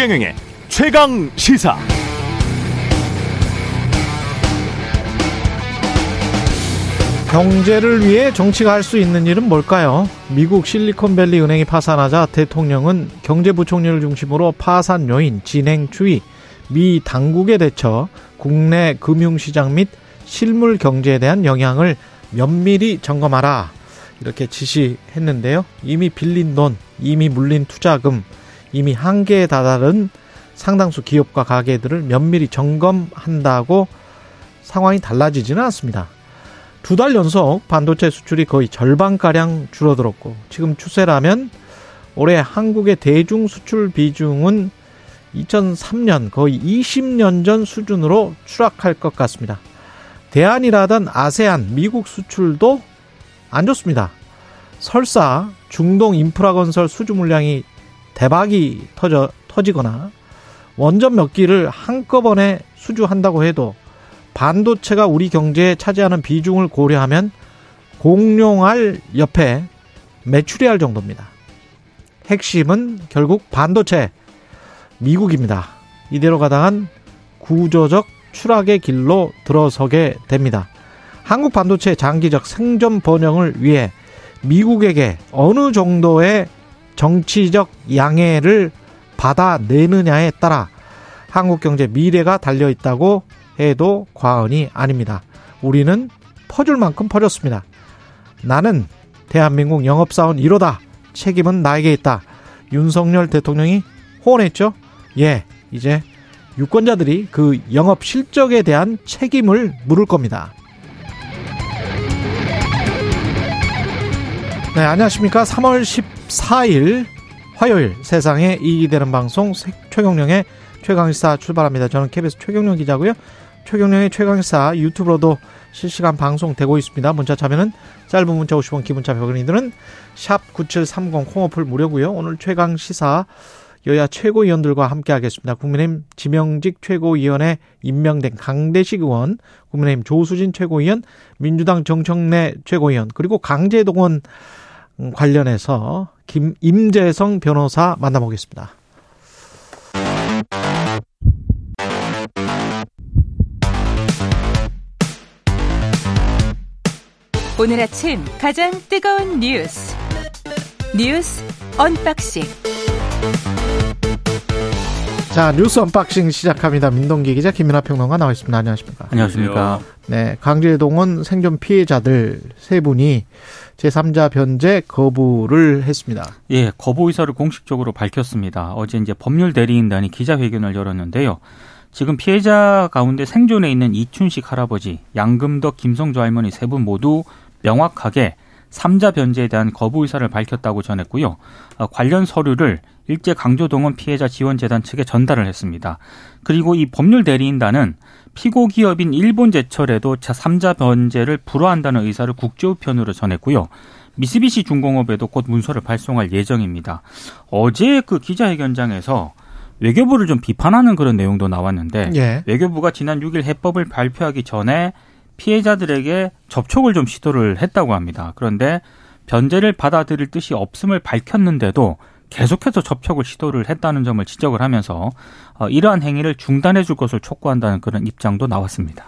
최경영의 최강 시사. 경제를 위해 정치가 할 수 있는 일은 뭘까요? 미국 실리콘밸리 은행이 파산하자 대통령은 경제부총리를 중심으로 파산 요인, 진행 추이, 미 당국의 대처, 국내 금융시장 및 실물 경제에 대한 영향을 면밀히 점검하라. 이렇게 지시했는데요. 이미 빌린 돈, 이미 물린 투자금, 이미 한계에 다다른 상당수 기업과 가게들을 면밀히 점검한다고 상황이 달라지지는 않습니다. 두 달 연속 반도체 수출이 거의 절반가량 줄어들었고 지금 추세라면 올해 한국의 대중 수출 비중은 2003년 거의 20년 전 수준으로 추락할 것 같습니다. 대안이라던 아세안, 미국 수출도 안 좋습니다. 설사 중동 인프라 건설 수주 물량이 대박이 터져, 터지거나 원전 몇 기를 한꺼번에 수주한다고 해도 반도체가 우리 경제에 차지하는 비중을 고려하면 공룡할 옆에 매출이 할 정도입니다. 핵심은 결국 반도체 미국입니다. 이대로 가다간 구조적 추락의 길로 들어서게 됩니다. 한국 반도체 장기적 생존 번영을 위해 미국에게 어느 정도의 정치적 양해를 받아내느냐에 따라 한국 경제 미래가 달려 있다고 해도 과언이 아닙니다. 우리는 퍼줄 만큼 퍼졌습니다. 나는 대한민국 영업사원 1호다. 책임은 나에게 있다. 윤석열 대통령이 호언했죠? 예, 이제 유권자들이 그 영업 실적에 대한 책임을 물을 겁니다. 네, 안녕하십니까. 3월 14일 화요일 세상에 이익이 되는 방송 최경령의 최강시사 출발합니다. 저는 KBS 최경령 기자고요. 최경령의 최강시사 유튜브로도 실시간 방송되고 있습니다. 문자 참여는 짧은 문자 50원, 기본자 100원이 드는 샵9730 콩어플 무료고요. 오늘 최강시사 여야 최고위원들과 함께 하겠습니다. 국민의힘 지명직 최고위원에 임명된 강대식 의원, 국민의힘 조수진 최고위원, 민주당 정청래 최고위원, 그리고 강제동원 관련해서 김 임재성 변호사 만나보겠습니다. 오늘 아침 가장 뜨거운 뉴스 뉴스 unboxing 자 뉴스 unboxing 시작합니다. 민동기 기자 김민아 평론가 나와 있습니다. 안녕하십니까? 안녕하십니까? 네, 강제동원 생존 피해자들 세 분이 제3자 변제 거부를 했습니다. 예, 거부 의사를 공식적으로 밝혔습니다. 어제 이제 법률 대리인단이 기자회견을 열었는데요. 지금 피해자 가운데 생존해 있는 이춘식 할아버지, 양금덕, 김성주 할머니 세 분 모두 명확하게 3자 변제에 대한 거부 의사를 밝혔다고 전했고요. 어, 관련 서류를 일제 강조동원 피해자 지원재단 측에 전달을 했습니다. 그리고 이 법률 대리인단은 피고 기업인 일본 제철에도 차 3자 변제를 불허한다는 의사를 국제우편으로 전했고요. 미쓰비시 중공업에도 곧 문서를 발송할 예정입니다. 어제 그 기자회견장에서 외교부를 좀 비판하는 그런 내용도 나왔는데 예. 외교부가 지난 6일 해법을 발표하기 전에 피해자들에게 접촉을 좀 시도를 했다고 합니다. 그런데 변제를 받아들일 뜻이 없음을 밝혔는데도 계속해서 접촉을 시도를 했다는 점을 지적을 하면서 어, 이러한 행위를 중단해 줄 것을 촉구한다는 그런 입장도 나왔습니다.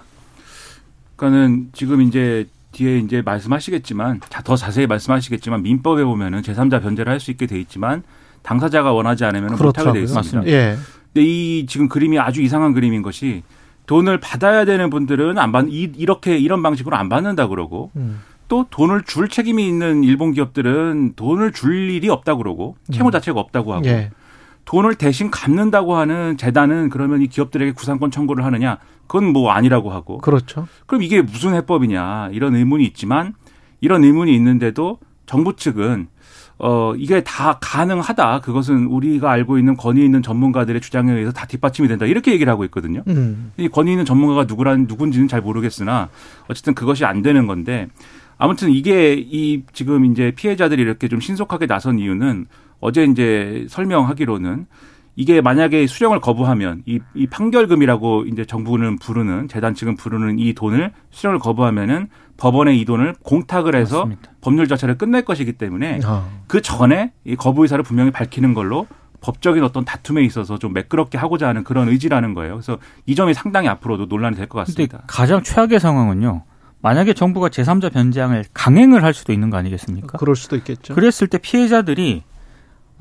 그러니까는 지금 이제 뒤에 이제 말씀하시겠지만 더 자세히 말씀하시겠지만 민법에 보면은 제3자 변제를 할 수 있게 돼 있지만 당사자가 원하지 않으면 못하게 돼 있습니다. 예. 근데 이 지금 그림이 아주 이상한 그림인 것이 돈을 받아야 되는 분들은 안 받, 이렇게 이런 방식으로 안 받는다 그러고 음. 또 돈을 줄 책임이 있는 일본 기업들은 돈을 줄 일이 없다 그러고 채무 음. 자체가 없다고 하고 예. 돈을 대신 갚는다고 하는 재단은 그러면 이 기업들에게 구상권 청구를 하느냐 그건 뭐 아니라고 하고 그렇죠. 그럼 이게 무슨 해법이냐 이런 의문이 있지만 이런 의문이 있는데도 정부 측은 어, 이게 다 가능하다. 그것은 우리가 알고 있는 권위 있는 전문가들의 주장에 의해서 다 뒷받침이 된다. 이렇게 얘기를 하고 있거든요. 음. 이 권위 있는 전문가가 누구란, 누군지는 잘 모르겠으나 어쨌든 그것이 안 되는 건데 아무튼 이게 이 지금 이제 피해자들이 이렇게 좀 신속하게 나선 이유는 어제 이제 설명하기로는 이게 만약에 수령을 거부하면 이, 이 판결금이라고 이제 정부는 부르는 재단 측은 부르는 이 돈을 수령을 거부하면은 법원에 이 돈을 공탁을 해서 맞습니다. 법률 자체를 끝낼 것이기 때문에 어. 그 전에 이 거부 의사를 분명히 밝히는 걸로 법적인 어떤 다툼에 있어서 좀 매끄럽게 하고자 하는 그런 의지라는 거예요. 그래서 이 점이 상당히 앞으로도 논란이 될 것 같습니다. 가장 최악의 상황은요. 만약에 정부가 제3자 변제항을 강행을 할 수도 있는 거 아니겠습니까? 그럴 수도 있겠죠. 그랬을 때 피해자들이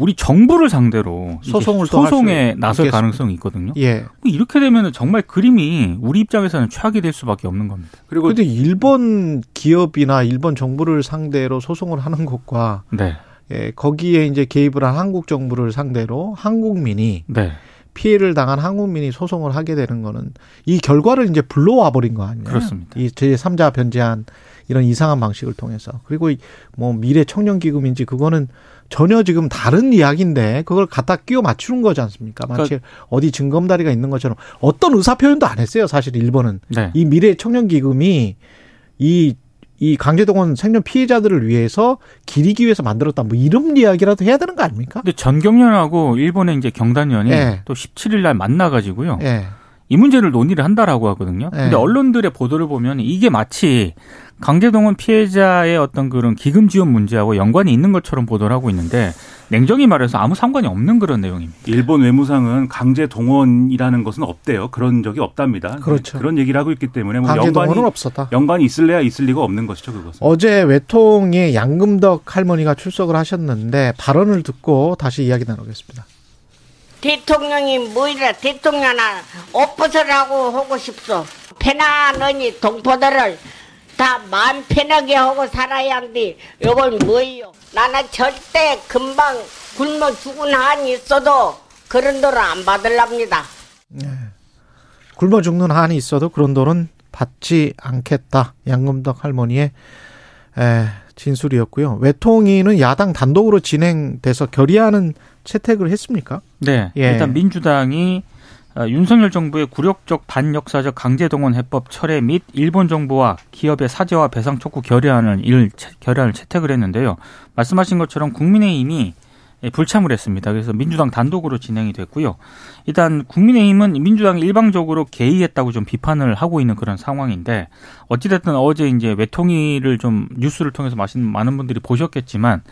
우리 정부를 상대로 소송을 소송에 나설 있겠습니다. 가능성이 있거든요. 예. 이렇게 되면 정말 그림이 우리 입장에서는 최악이 될 수밖에 없는 겁니다. 그리고 근데 일본 기업이나 일본 정부를 상대로 소송을 하는 것과 네. 예, 거기에 이제 개입을 한 한국 정부를 상대로 한국민이 네. 피해를 당한 한국민이 소송을 하게 되는 거는 이 결과를 이제 불러와 버린 거 아니에요? 그렇습니다. 이 제3자 변제한 이런 이상한 방식을 통해서 그리고 뭐 미래 청년 기금인지 그거는 전혀 지금 다른 이야기인데 그걸 갖다 끼워 맞추는 거지 않습니까? 마치 그러니까 어디 증검다리가 있는 것처럼 어떤 의사 표현도 안 했어요. 사실 일본은 네. 이 미래 청년 기금이 이 이 강제동원 생존 피해자들을 위해서 기리기 위해서 만들었다. 뭐 이런 이야기라도 해야 되는 거 아닙니까? 근데 전경련하고 일본의 이제 경단련이 네. 또 17일 날 만나 가지고요. 네. 이 문제를 논의를 한다라고 하거든요. 근데 네. 언론들의 보도를 보면 이게 마치 강제동원 피해자의 어떤 그런 기금 지원 문제하고 연관이 있는 것처럼 보도를 하고 있는데 냉정히 말해서 아무 상관이 없는 그런 내용입니다. 일본 외무상은 강제 동원이라는 것은 없대요. 그런 적이 없답니다. 그렇죠. 그런 얘기를 하고 있기 때문에 뭐 강제 연관이 동원은 없었다. 연관이 있을래야 있을 리가 없는 것이죠, 그것은. 어제 외통의 양금덕 할머니가 출석을 하셨는데 발언을 듣고 다시 이야기 나누겠습니다. 대통령이 뭐이라 대통령아 옷 벗으라고 하고 싶소. 편안하니 동포들을 다 마음 편하게 하고 살아야 한디 이걸 뭐예요? 나는 절대 금방 굶어 죽은 한이 있어도 그런 돈을 안 받을랍니다. 네. 굶어 죽는 한이 있어도 그런 돈은 받지 않겠다. 양금덕 할머니의 에, 진술이었고요. 외통위는 야당 단독으로 진행돼서 결의하는 채택을 했습니까? 네. 예. 일단 민주당이 어, 윤석열 정부의 굴욕적 반역사적 강제동원 해법 철회 및 일본 정부와 기업의 사죄와 배상 촉구 결의안을 일 결의안을 채택을 했는데요. 말씀하신 것처럼 국민의힘이 예, 불참을 했습니다. 그래서 민주당 단독으로 진행이 됐고요. 일단 국민의힘은 민주당이 일방적으로 개의했다고 좀 비판을 하고 있는 그런 상황인데 어찌됐든 어제 이제 외통위를 좀 뉴스를 통해서 많은 분들이 보셨겠지만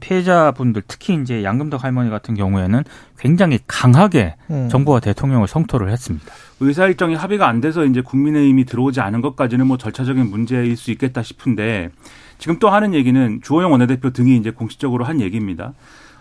피해자분들 특히 이제 양금덕 할머니 같은 경우에는 굉장히 강하게 음. 정부와 대통령을 성토를 했습니다. 의사 일정이 합의가 안 돼서 이제 국민의힘이 들어오지 않은 것까지는 뭐 절차적인 문제일 수 있겠다 싶은데 지금 또 하는 얘기는 주호영 원내대표 등이 이제 공식적으로 한 얘기입니다.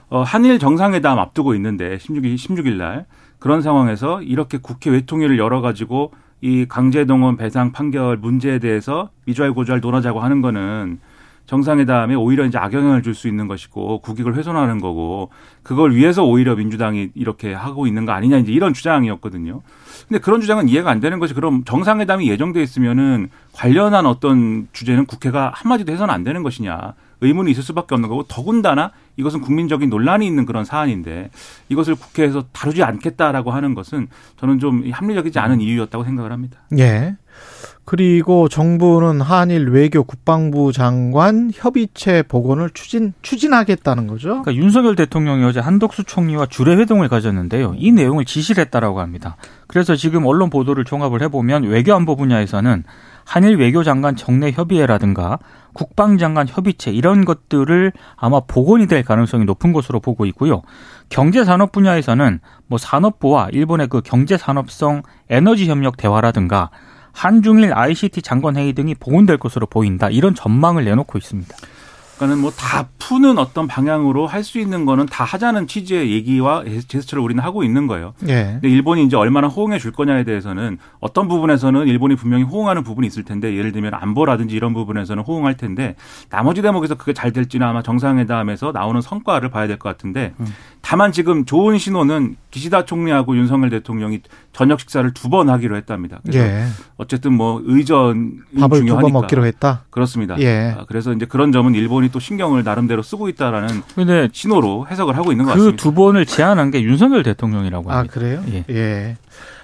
어, 한일 정상회담 앞두고 있는데 16일 16일 날 그런 상황에서 이렇게 국회 외통위를 열어 가지고 이 강제동원 배상 판결 문제에 대해서 미주알 고주알 논하자고 하는 거는 정상회담에 오히려 이제 악영향을 줄 수 있는 것이고 국익을 훼손하는 거고 그걸 위해서 오히려 민주당이 이렇게 하고 있는 거 아니냐 이제 이런 주장이었거든요. 근데 그런 주장은 이해가 안 되는 것이 그럼 정상회담이 예정돼 있으면은 관련한 어떤 주제는 국회가 한마디도 해서는 안 되는 것이냐 의문이 있을 수밖에 없는 거고 더군다나 이것은 국민적인 논란이 있는 그런 사안인데 이것을 국회에서 다루지 않겠다라고 하는 것은 저는 좀 합리적이지 않은 이유였다고 생각을 합니다. 예. 그리고 정부는 한일 외교 국방부 장관 협의체 복원을 추진 추진하겠다는 거죠. 그러니까 윤석열 대통령이 어제 한덕수 총리와 주례 회동을 가졌는데요. 이 내용을 지시를 했다라고 합니다. 그래서 지금 언론 보도를 종합을 해보면 외교안보 분야에서는 한일 외교장관 정례 협의회라든가 국방장관 협의체 이런 것들을 아마 복원이 될 가능성이 높은 것으로 보고 있고요. 경제산업 분야에서는 뭐 산업부와 일본의 그 경제산업성 에너지 협력 대화라든가 한중일 ICT 장관 회의 등이 복원될 것으로 보인다. 이런 전망을 내놓고 있습니다. 그러니까는 뭐 다 푸는 어떤 방향으로 할 수 있는 거는 다 하자는 취지의 얘기와 제스처를 우리는 하고 있는 거예요. 예. 근데 일본이 이제 얼마나 호응해 줄 거냐에 대해서는 어떤 부분에서는 일본이 분명히 호응하는 부분이 있을 텐데 예를 들면 안보라든지 이런 부분에서는 호응할 텐데 나머지 대목에서 그게 잘 될지는 아마 정상회담에서 나오는 성과를 봐야 될 것 같은데 음. 다만 지금 좋은 신호는 기시다 총리하고 윤석열 대통령이 저녁 식사를 두 번 하기로 했답니다. 그래서 예. 어쨌든 뭐 의전 밥을 두 번 먹기로 했다. 그렇습니다. 예. 아, 그래서 이제 그런 점은 일본이 또 신경을 나름대로 쓰고 있다라는 근데 신호로 해석을 하고 있는 것 그 같습니다. 그 두 번을 제안한 게 윤석열 대통령이라고 합니다. 아 그래요? 예. 예.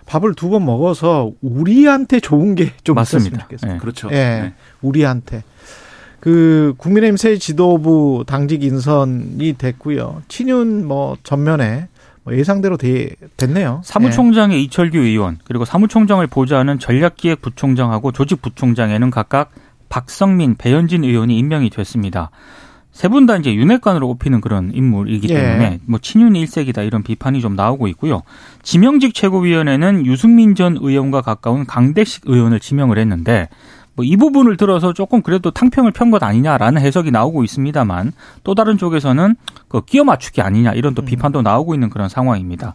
밥을 두 번 먹어서 우리한테 좋은 게 좀 맞습니다. 예. 그렇죠. 예. 네. 우리한테. 그 국민의힘 새 지도부 당직 인선이 됐고요. 친윤 뭐 전면에 뭐 예상대로 되, 됐네요. 사무총장의 예. 이철규 의원 그리고 사무총장을 보좌하는 전략기획부총장하고 조직부총장에는 각각 박성민, 배현진 의원이 임명이 됐습니다. 세 분 다 이제 윤핵관으로 꼽히는 그런 인물이기 예. 때문에 뭐 친윤 일색이다 이런 비판이 좀 나오고 있고요. 지명직 최고위원회는 유승민 전 의원과 가까운 강대식 의원을 지명을 했는데 뭐 이 부분을 들어서 조금 그래도 탕평을 편 것 아니냐라는 해석이 나오고 있습니다만 또 다른 쪽에서는 그 끼워 맞추기 아니냐 이런 또 비판도 나오고 있는 그런 상황입니다.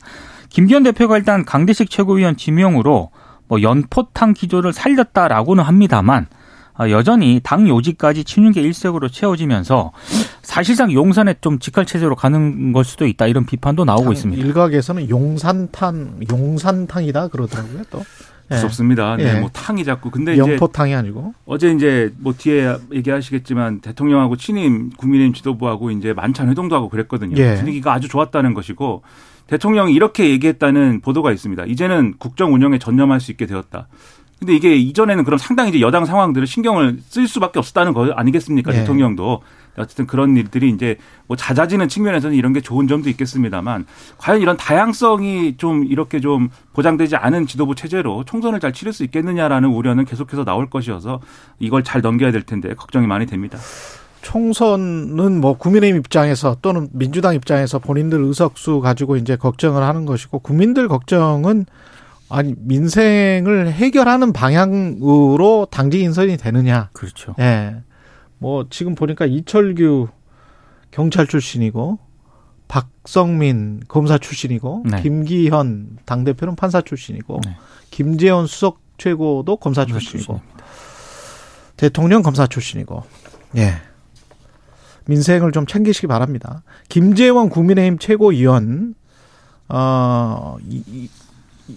김기현 대표가 일단 강대식 최고위원 지명으로 뭐 연포탕 기조를 살렸다라고는 합니다만 아, 여전히 당 요직까지 친윤계 일색으로 채워지면서 사실상 용산에 좀 직할 체제로 가는 걸 수도 있다 이런 비판도 나오고 있습니다. 일각에서는 용산탄, 용산탕이다 그러더라고요 또. 예. 무섭습니다. 네, 예. 뭐 탕이 자꾸 근데 이제 영포탕이 아니고. 어제 이제 뭐 뒤에 얘기하시겠지만 대통령하고 친임 국민의힘 지도부하고 이제 만찬 회동도 하고 그랬거든요. 예. 분위기가 아주 좋았다는 것이고 대통령이 이렇게 얘기했다는 보도가 있습니다. 이제는 국정 운영에 전념할 수 있게 되었다. 근데 이게 이전에는 그럼 상당히 이제 여당 상황들을 신경을 쓸 수밖에 없었다는 거 아니겠습니까? 예. 대통령도. 어쨌든 그런 일들이 이제 뭐 잦아지는 측면에서는 이런 게 좋은 점도 있겠습니다만 과연 이런 다양성이 좀 이렇게 좀 보장되지 않은 지도부 체제로 총선을 잘 치를 수 있겠느냐라는 우려는 계속해서 나올 것이어서 이걸 잘 넘겨야 될 텐데 걱정이 많이 됩니다. 총선은 뭐 국민의힘 입장에서 또는 민주당 입장에서 본인들 의석수 가지고 이제 걱정을 하는 것이고 국민들 걱정은 아니 민생을 해결하는 방향으로 당직 인선이 되느냐. 그렇죠. 예. 뭐 지금 보니까 이철규 경찰 출신이고 박성민 검사 출신이고 네. 김기현 당 대표는 판사 출신이고 네. 김재원 수석 최고도 검사 출신이고 대통령 검사 출신이고 예. 민생을 좀 챙기시기 바랍니다. 김재원 국민의힘 최고위원 어 이, 이,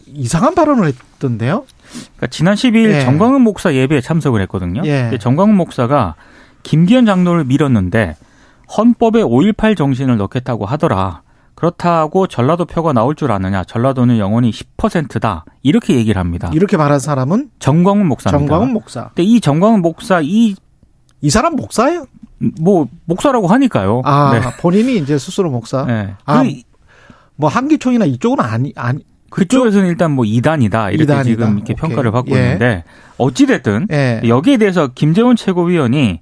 이상한 발언을 했던데요. 그러니까 지난 10일 예. 정광훈 목사 예배에 참석을 했거든요. 예. 정광훈 목사가 김기현 장로를 밀었는데 헌법에 5.18 정신을 넣겠다고 하더라. 그렇다고 전라도 표가 나올 줄 아느냐. 전라도는 영원히 10%다. 이렇게 얘기를 합니다. 이렇게 말한 사람은 정광훈 목사입니다. 정광훈 목사. 근데 이 정광훈 목사 이 이 사람 목사예요? 뭐 목사라고 하니까요. 아, 네. 본인이 이제 스스로 목사. 네. 아, 그 뭐 한기총이나 이쪽은 아니 아니 그쪽에서는 일단 뭐 이단이다 이렇게 이단이다. 지금 이렇게 오케이. 평가를 받고 예. 있는데 어찌 됐든 예. 여기에 대해서 김재원 최고위원이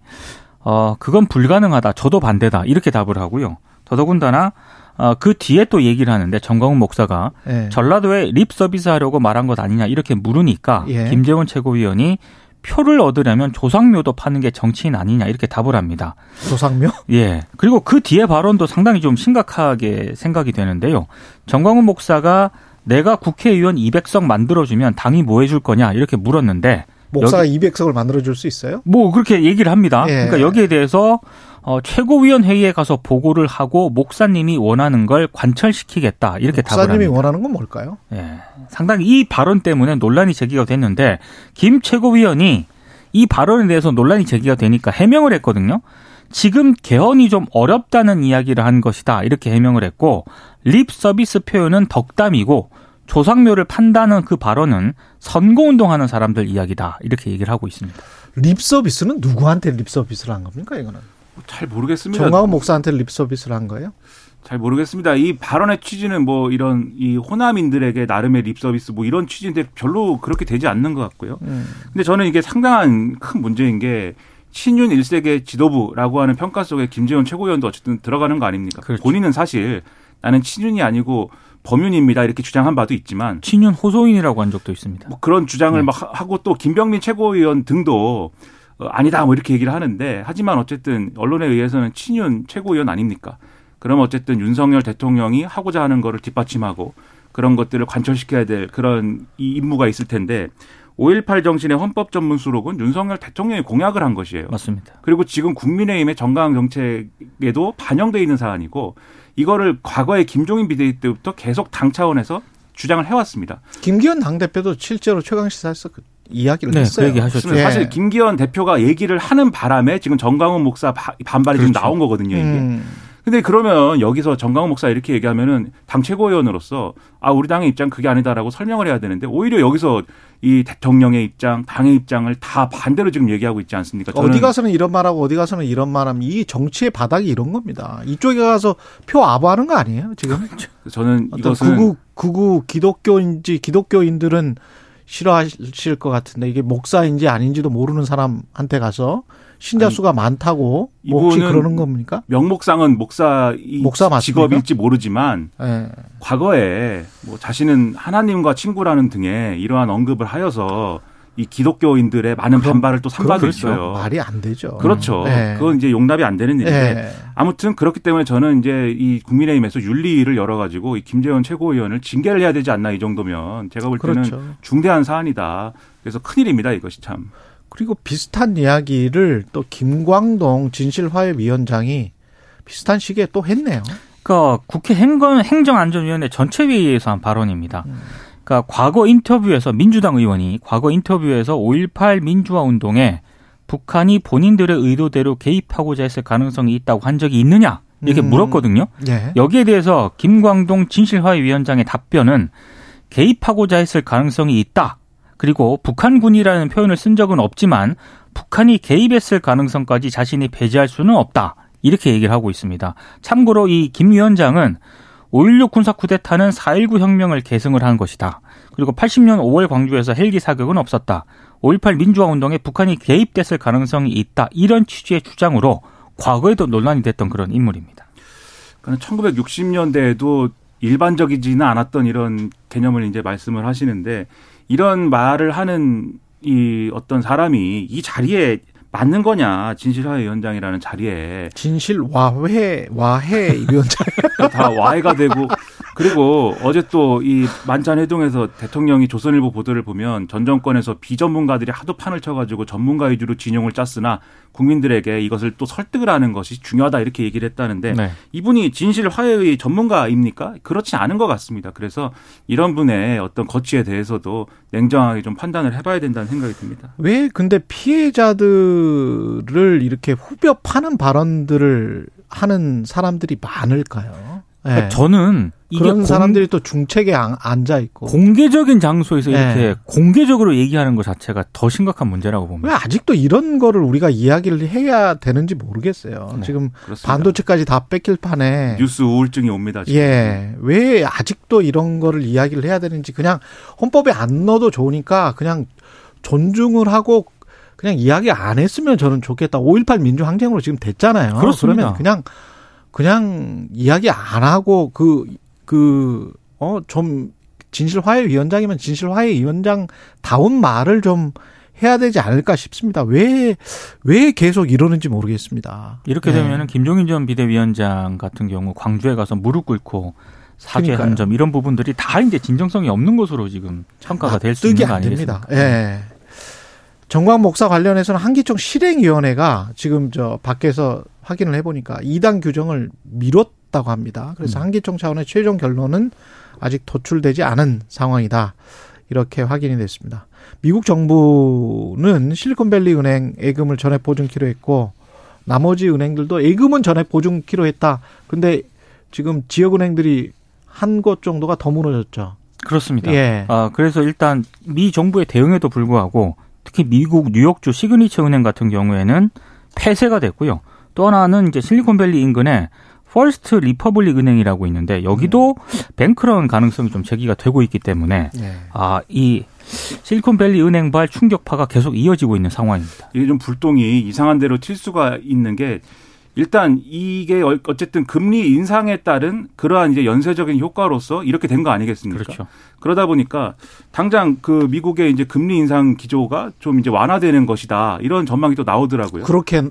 어 그건 불가능하다. 저도 반대다. 이렇게 답을 하고요. 더더군다나 어, 그 뒤에 또 얘기를 하는데 정광훈 목사가 예. 전라도에 립 서비스 하려고 말한 것 아니냐 이렇게 물으니까 예. 김재원 최고위원이 표를 얻으려면 조상묘도 파는 게 정치인 아니냐 이렇게 답을 합니다. 조상묘? 예. 그리고 그 뒤에 발언도 상당히 좀 심각하게 생각이 되는데요. 정광훈 목사가 내가 국회의원 200석 만들어주면 당이 뭐 해줄 거냐 이렇게 물었는데 목사가 200석을 만들어 줄 수 있어요? 뭐 그렇게 얘기를 합니다. 예. 그러니까 여기에 대해서 어, 최고위원 회의에 가서 보고를 하고 목사님이 원하는 걸 관철시키겠다 이렇게 답을 목사님이 합니다. 원하는 건 뭘까요? 예. 상당히 이 발언 때문에 논란이 제기가 됐는데 김 최고위원이 이 발언에 대해서 논란이 제기가 되니까 해명을 했거든요. 지금 개헌이 좀 어렵다는 이야기를 한 것이다. 이렇게 해명을 했고 립 서비스 표현은 덕담이고 조상묘를 판다는 그 발언은 선거운동하는 사람들 이야기다. 이렇게 얘기를 하고 있습니다. 립 서비스는 누구한테 립 서비스를 한 겁니까 이거는? 잘 모르겠습니다. 전광훈 목사한테 립 서비스를 한 거예요? 잘 모르겠습니다. 이 발언의 취지는 뭐 이런 이 호남인들에게 나름의 립 서비스 뭐 이런 취지인데 별로 그렇게 되지 않는 것 같고요. 음. 근데 저는 이게 상당한 큰 문제인 게 친윤 일색의 지도부라고 하는 평가 속에 김재원 최고위원도 어쨌든 들어가는 거 아닙니까? 그렇죠. 본인은 사실 나는 친윤이 아니고 범윤입니다 이렇게 주장한 바도 있지만 친윤 호소인이라고 한 적도 있습니다. 뭐 그런 주장을 네. 막 하- 하고 또 김병민 최고위원 등도 어, 아니다 뭐 이렇게 얘기를 하는데 하지만 어쨌든 언론에 의해서는 친윤 최고위원 아닙니까? 그럼 어쨌든 윤석열 대통령이 하고자 하는 거를 뒷받침하고 그런 것들을 관철시켜야 될 그런 이 임무가 있을 텐데 5.18 정신의 헌법 전문 수록은 윤석열 대통령이 공약을 한 것이에요. 맞습니다. 그리고 지금 국민의힘의 정강 정책에도 반영돼 있는 사안이고 이거를 과거에 김종인 비대위 때부터 계속 당 차원에서 주장을 해왔습니다. 김기현 당대표도 실제로 최강 시사에서 그 이야기를 네, 했어요. 그 얘기 하셨죠. 그렇습니다. 예. 사실 김기현 대표가 얘기를 하는 바람에 지금 정강훈 목사 바- 반발이 지금 그렇죠. 나온 거거든요. 이게. 음. 근데 그러면 여기서 정강훈 목사 이렇게 얘기하면은 당 최고위원으로서 아 우리 당의 입장 그게 아니다라고 설명을 해야 되는데 오히려 여기서 이 대통령의 입장, 당의 입장을 다 반대로 지금 얘기하고 있지 않습니까? 어디 가서는 이런 말하고 어디 가서는 이런 말하면 이 정치의 바닥이 이런 겁니다. 이쪽에 가서 표 아부하는 거 아니에요 지금? 저는 이것은 구구 구구 기독교인지 기독교인들은 싫어하실 것 같은데 이게 목사인지 아닌지도 모르는 사람한테 가서 신자 수가 많다고 뭐 혹시 이분은 그러는 겁니까? 명목상은 목사 이 목사 맞습니까? 직업일지 모르지만 예. 과거에 뭐 자신은 하나님과 친구라는 등의 이러한 언급을 하여서 이 기독교인들의 많은 그럼- 반발을 또 산바도 그렇죠. 있어요. 말이 안 되죠. 그렇죠. 예. 그건 이제 용납이 안 되는 일인데 예. 아무튼 그렇기 때문에 저는 이제 이 국민의힘에서 윤리를 열어가지고 이 김재원 최고위원을 징계를 해야 되지 않나 이 정도면 제가 볼 때는 그렇죠. 중대한 사안이다. 그래서 큰일입니다 이것이 참. 그리고 비슷한 이야기를 또 김광동 진실화해위원장이 비슷한 시기에 또 했네요. 그러니까 국회 행정, 행정안전위원회 전체회의에서 한 발언입니다. 그러니까 과거 인터뷰에서 민주당 의원이 과거 인터뷰에서 5.18 민주화 운동에 북한이 본인들의 의도대로 개입하고자 했을 가능성이 있다고 한 적이 있느냐 이렇게 음. 물었거든요. 예. 여기에 대해서 김광동 진실화위원장의 답변은 개입하고자 했을 가능성이 있다. 그리고 북한군이라는 표현을 쓴 적은 없지만 북한이 개입했을 가능성까지 자신이 배제할 수는 없다. 이렇게 얘기를 하고 있습니다. 참고로 이 김 위원장은 5.16 군사 쿠데타는 4.19 혁명을 계승을 한 것이다. 그리고 80년 5월 광주에서 헬기 사격은 없었다. 5.18 민주화 운동에 북한이 개입됐을 가능성이 있다. 이런 취지의 주장으로 과거에도 논란이 됐던 그런 인물입니다. 그러니까 1960년대에도 일반적이지는 않았던 이런 개념을 이제 말씀을 하시는데 이런 말을 하는 이 어떤 사람이 이 자리에 맞는 거냐 진실화위원장이라는 자리에 진실화해 와해 위원장. 다 와해가 되고 그리고 어제 또 이 만찬 회동에서 대통령이 조선일보 보도를 보면 전 정권에서 비전문가들이 하도 판을 쳐가지고 전문가 위주로 진용을 짰으나 국민들에게 이것을 또 설득을 하는 것이 중요하다 이렇게 얘기를 했다는데 네. 이분이 진실 화해의 전문가입니까? 그렇지 않은 것 같습니다. 그래서 이런 분의 어떤 거취에 대해서도 냉정하게 좀 판단을 해봐야 된다는 생각이 듭니다. 왜 근데 피해자들을 이렇게 후벼 파는 발언들을 하는 사람들이 많을까요? 예. 그러니까 저는 이게 그런 공- 사람들이 또 중책에 안- 앉아 있고 공개적인 장소에서 네. 이렇게 공개적으로 얘기하는 것 자체가 더 심각한 문제라고 왜 봅니다. 아직도 이런 거를 우리가 이야기를 해야 되는지 모르겠어요. 네, 지금 그렇습니다. 반도체까지 다 뺏길 판에 뉴스 우울증이 옵니다. 지금. 예. 왜 아직도 이런 거를 이야기를 해야 되는지 그냥 헌법에 안 넣어도 좋으니까 그냥 존중을 하고 그냥 이야기 안 했으면 저는 좋겠다. 5.18 민주항쟁으로 지금 됐잖아요. 그렇습니다. 그러면 그냥 그냥 이야기 안 하고 그 그 어 좀 진실화해위원장이면 진실화해위원장 다운 말을 좀 해야 되지 않을까 싶습니다. 왜 왜 계속 이러는지 모르겠습니다. 이렇게 네. 되면은 김종인 전 비대위원장 같은 경우 광주에 가서 무릎 꿇고 사죄한. 점 이런 부분들이 다 이제 진정성이 없는 것으로 지금 평가가 될수 납득이 있는 거안 됩니다. 예. 정광 목사 관련해서는 한기총 실행위원회가 지금 저 밖에서 확인을 해보니까 이단 규정을 미뤘다고 합니다. 그래서 음. 한기총 차원의 최종 결론은 아직 도출되지 않은 상황이다. 이렇게 확인이 됐습니다. 미국 정부는 실리콘밸리 은행 예금을 전액 보증키로 했고 나머지 은행들도 예금은 전액 보증키로 했다. 근데 지금 지역 은행들이 한 곳 정도가 더 무너졌죠. 그렇습니다. 예. 아, 그래서 일단 미 정부의 대응에도 불구하고 특히 미국 뉴욕주 시그니처 은행 같은 경우에는 폐쇄가 됐고요. 또 하나는 이제 실리콘밸리 인근에 퍼스트 리퍼블릭 은행이라고 있는데 여기도 뱅크런 가능성이 좀 제기가 되고 있기 때문에 예. 아, 이 실리콘밸리 은행발 충격파가 계속 이어지고 있는 상황입니다. 이게 좀 불똥이 이상한 대로 튈 수가 있는 게 일단 이게 어- 어쨌든 금리 인상에 따른 그러한 이제 연쇄적인 효과로서 이렇게 된 거 아니겠습니까? 그렇죠. 그러다 보니까 당장 그 미국의 이제 금리 인상 기조가 좀 이제 완화되는 것이다 이런 전망이 또 나오더라고요. 그렇게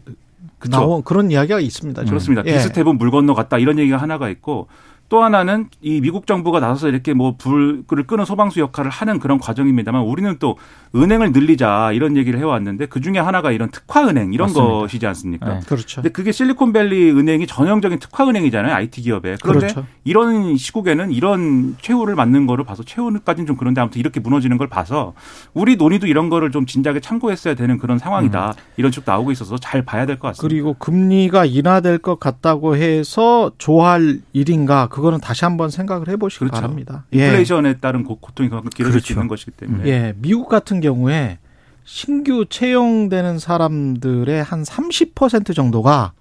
그쵸? 나온 그런 이야기가 있습니다. 그렇습니다. 예. 비스텝은 물 건너 갔다 이런 얘기가 하나가 있고 또 하나는 이 미국 정부가 나서서 이렇게 뭐 불을 끄는 소방수 역할을 하는 그런 과정입니다만 우리는 또 은행을 늘리자 이런 얘기를 해왔는데 그 중에 하나가 이런 특화 은행 이런 맞습니다. 것이지 않습니까? 네. 그렇죠. 근데 그게 실리콘밸리 은행이 전형적인 특화 은행이잖아요. IT 기업에. 그런데 그렇죠. 이런 시국에는 이런 최후를 맞는 거를 봐서 최후까지는 좀 그런데 아무튼 이렇게 무너지는 걸 봐서 우리 논의도 이런 거를 좀 진작에 참고했어야 되는 그런 상황이다. 이런 쪽 나오고 있어서 잘 봐야 될 것 같습니다. 음. 그리고 금리가 인하될 것 같다고 해서 좋아할 일인가 그거는 다시 한번 생각을 해보시기 그렇죠. 바랍니다. 예. 인플레이션에 따른 고- 고통이 그만큼 길어질 수 그렇죠. 있는 것이기 때문에. 예, 미국 같은 경우에 신규 채용되는 사람들의 한 30% 정도가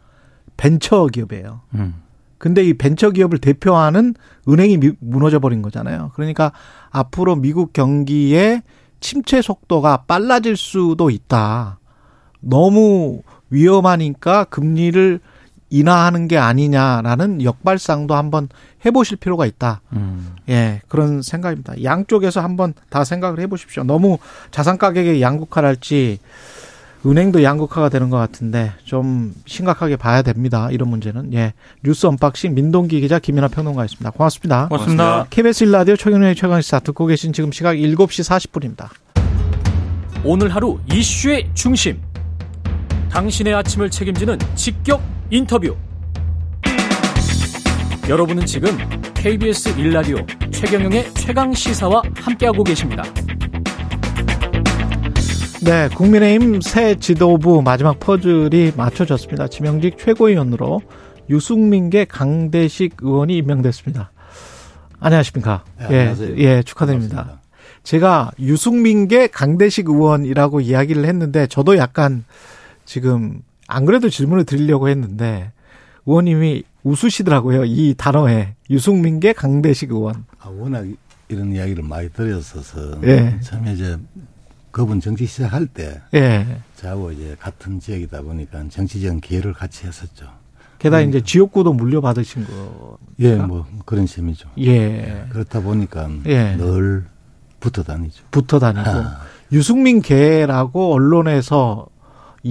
벤처 기업이에요. 음. 근데 이 벤처 기업을 대표하는 은행이 미- 무너져 버린 거잖아요. 그러니까 앞으로 미국 경기에 침체 속도가 빨라질 수도 있다. 너무 위험하니까 금리를 인하하는 게 아니냐라는 역발상도 한번 해보실 필요가 있다. 음. 예, 그런 생각입니다. 양쪽에서 한번 다 생각을 해보십시오. 너무 자산 가격이 양극화랄지 은행도 양극화가 되는 것 같은데 좀 심각하게 봐야 됩니다. 이런 문제는 예 뉴스 unboxing 민동기 기자 김민아 평론가였습니다. 고맙습니다. 고맙습니다. KBS 일라디오 최경영의 최강 시사 듣고 계신 지금 시각 7시 40분입니다. 오늘 하루 이슈의 중심. 당신의 아침을 책임지는 직격 인터뷰. 여러분은 지금 KBS 일라디오 최경영의 최강 시사와 함께하고 계십니다. 네, 국민의힘 새 지도부 마지막 퍼즐이 맞춰졌습니다. 지명직 최고위원으로 유승민계 강대식 의원이 임명됐습니다. 안녕하십니까? 네, 예, 안녕하세요. 예, 축하드립니다. 반갑습니다. 제가 유승민계 강대식 의원이라고 이야기를 했는데 저도 약간 지금 안 그래도 질문을 드리려고 했는데 의원님이 웃으시더라고요. 이 단어에 유승민계 강대식 의원. 아, 워낙 이런 이야기를 많이 들었어서 예. 처음에 이제 그분 정치 시작할 때 예. 저하고 이제 같은 지역이다 보니까 정치적 기회를 같이 했었죠. 게다가 음. 이제 지역구도 물려받으신 거. 예, 뭐 그런 셈이죠. 예. 그렇다 보니까 예. 늘 붙어 다니죠. 붙어 다니고 아, 유승민 개라고 언론에서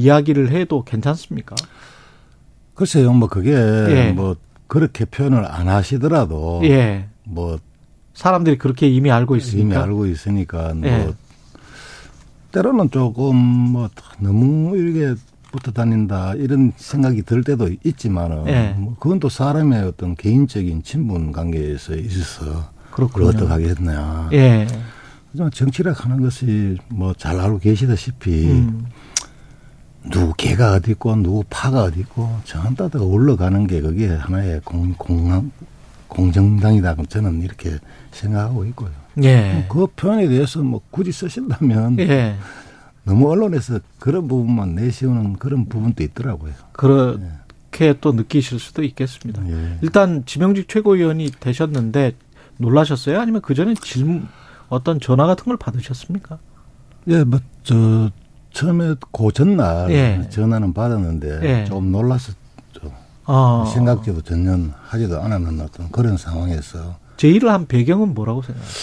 이야기를 해도 괜찮습니까? 글쎄요, 뭐 그게 예. 뭐 그렇게 표현을 안 하시더라도 예. 뭐 사람들이 그렇게 이미 알고 있으니까. 이미 알고 있으니까 뭐 예. 때로는 조금 뭐 너무 이렇게 붙어 다닌다 이런 생각이 들 때도 있지만은 예. 뭐 그건 또 사람의 어떤 개인적인 친분 관계에서 있어서 그렇군요. 어떻게 하겠냐. 예. 하지만 정치력 하는 것이 뭐 잘 알고 계시다시피 음. 누구 개가 어디 있고 누구 파가 어디 있고 전따다가 올라가는 게 그게 하나의 공, 공, 공정당이다. 저는 이렇게 생각하고 있고요. 예. 그 표현에 대해서 뭐 굳이 쓰신다면 예. 너무 언론에서 그런 부분만 내세우는 그런 부분도 있더라고요. 그렇게 또 느끼실 수도 있겠습니다. 예. 일단 지명직 최고위원이 되셨는데 놀라셨어요? 아니면 그 전에 질문 어떤 전화 같은 걸 받으셨습니까? 예, 뭐, 저, 처음에 그 전날 예. 전화는 받았는데 예. 좀 놀랐었죠. 아, 생각지도 전혀 하지도 않았는 어떤 그런 상황에서 제의를 한 배경은 뭐라고 생각하세요?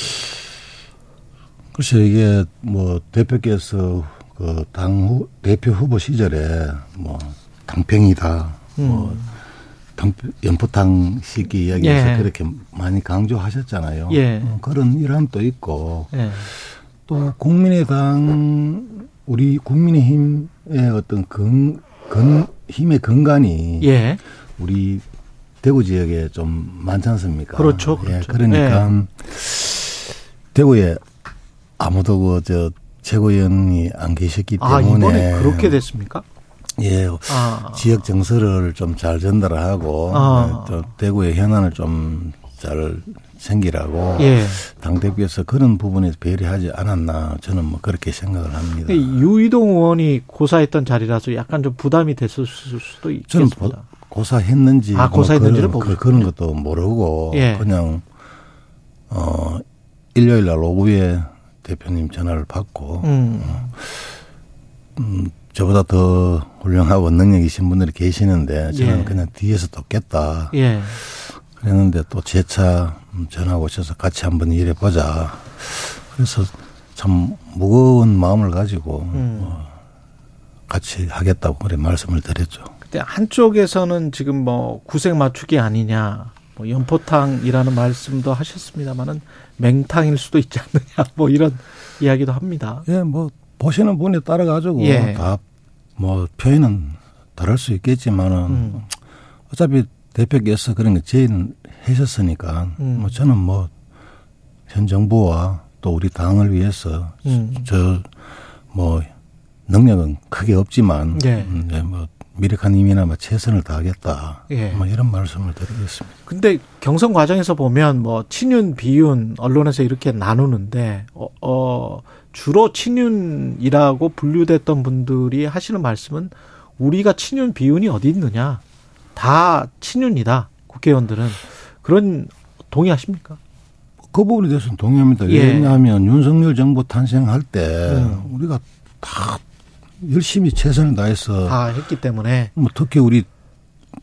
글쎄 이게 뭐 대표께서 그당 후, 대표 후보 시절에 뭐 당평이다, 뭐 음. 당, 연포탕 시기 이야기에서 예. 그렇게 많이 강조하셨잖아요. 예. 어, 그런 일환도 있고 예. 또 국민의당 우리 국민의힘의 어떤 근, 근 힘의 근간이 예. 우리 대구 지역에 좀 많지 않습니까? 그렇죠, 예, 그렇죠. 그러니까 대구에 아무도 그저 최고위원이 안 계셨기 아, 때문에 이번에 그렇게 됐습니까? 예 아. 지역 정서를 좀 잘 전달하고 아. 또 대구의 현안을 좀 잘 챙기라고 예. 당 대표에서 그런 부분에서 배려하지 않았나 저는 뭐 그렇게 생각을 합니다. 유이동 의원이 고사했던 자리라서 약간 좀 부담이 됐을 수도 있겠습니다. 보- 고사했는지 아, 고사했는지를 뭐. 그런, 그, 그런 것도 모르고 예. 그냥 어 일요일 날 오후에 대표님 전화를 받고 음. 음, 저보다 더 훌륭하고 능력 있으신 분들이 계시는데 저는 예. 그냥 뒤에서 돕겠다 예. 그랬는데 또 재차 음, 전화 오셔서 같이 한번 일해 보자 그래서 참 무거운 마음을 가지고 음. 어, 같이 하겠다고 그래 말씀을 드렸죠. 근데 한쪽에서는 지금 뭐 구색 맞추기 아니냐, 뭐 연포탕이라는 말씀도 하셨습니다만은 맹탕일 수도 있지 않느냐, 뭐 이런 이야기도 합니다. 예, 뭐 보시는 분에 따라 가지고 예. 다뭐 표현은 다를 수 있겠지만은 음. 어차피 대표께서 그런 거 제의 는 하셨으니까 음. 뭐 저는 뭐 현 정부와 또 우리 당을 위해서 음. 저뭐 능력은 크게 없지만 예. 음, 네, 뭐 미력한 힘이나마 최선을 다하겠다. 예. 뭐 이런 말씀을 드리겠습니다. 근데 경선 과정에서 보면 뭐 친윤, 비윤 언론에서 이렇게 나누는데 어, 어 주로 친윤이라고 분류됐던 분들이 하시는 말씀은 우리가 친윤, 비윤이 어디 있느냐 다 친윤이다 국회의원들은 그런 동의하십니까? 그 부분에 대해서는 동의합니다. 예. 왜냐하면 윤석열 정부 탄생할 때 음. 우리가 다 열심히 최선을 다해서 다 했기 때문에 뭐 특히 우리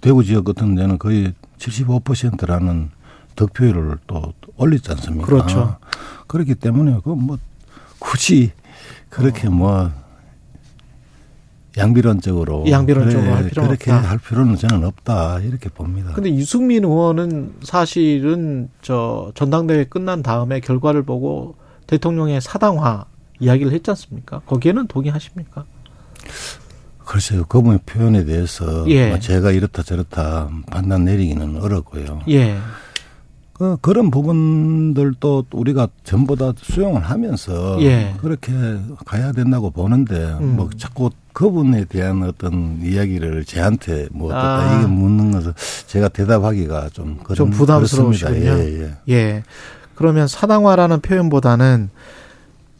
대구 지역 같은 데는 거의 75%라는 득표율을 또 올렸지 않습니까? 그렇죠. 그렇기 때문에 그 뭐 굳이 그렇게 뭐 양비론적으로 양비론적으로 할 필요는 그렇게 없다. 할 필요는 저는 없다 이렇게 봅니다. 근데 유승민 의원은 사실은 저 전당대회 끝난 다음에 결과를 보고 대통령의 사당화 이야기를 했지 않습니까? 거기에는 동의하십니까? 글쎄요, 그분의 표현에 대해서 예. 뭐 제가 이렇다 저렇다 판단 내리기는 어렵고요. 예. 그, 그런 부분들도 우리가 전부 다 수용을 하면서 예. 그렇게 가야 된다고 보는데 음. 뭐 자꾸 그분에 대한 어떤 이야기를 저한테 뭐 어떻다 아. 이게 묻는 것을 제가 대답하기가 좀 좀 부담스러우시군요. 예, 예. 예. 그러면 사당화라는 표현보다는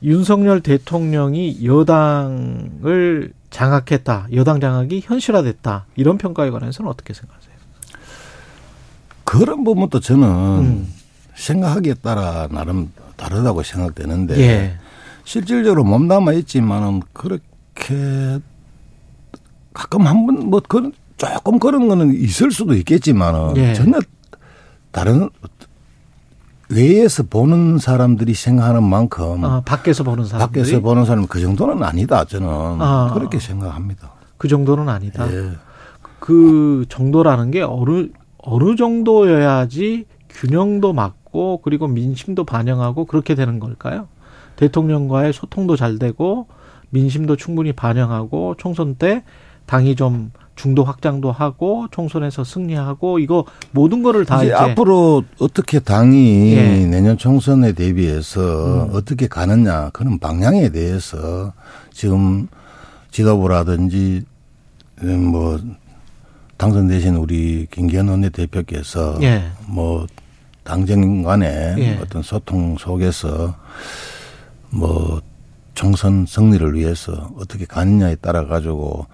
윤석열 대통령이 여당을 장악했다. 여당 장악이 현실화됐다. 이런 평가에 관해서는 어떻게 생각하세요? 그런 부분도 저는 음. 생각하기에 따라 나름 다르다고 생각되는데 예. 실질적으로 몸담아 있지만은 그렇게 가끔 한 번 뭐 그런 조금 그런 거는 있을 수도 있겠지만은 예. 전혀 다른 외에서 보는 사람들이 생각하는 만큼 아, 밖에서 보는 사람들이 밖에서 보는 사람은 그 정도는 아니다 저는 아. 그렇게 생각합니다. 그 정도는 아니다. 예. 그 정도라는 게 어느 어느 정도여야지 균형도 맞고 그리고 민심도 반영하고 그렇게 되는 걸까요? 대통령과의 소통도 잘 되고 민심도 충분히 반영하고 총선 때 당이 좀 중도 확장도 하고 총선에서 승리하고 이거 모든 거를 다 이제 이제, 앞으로 어떻게 당이 예. 내년 총선에 대비해서 음. 어떻게 가느냐 그런 방향에 대해서 지금 지도부라든지 음, 뭐 당선되신 우리 김기현 원내대표께서 예. 뭐 당정 간의 예. 어떤 소통 속에서 뭐 총선 승리를 위해서 어떻게 가느냐에 따라 가지고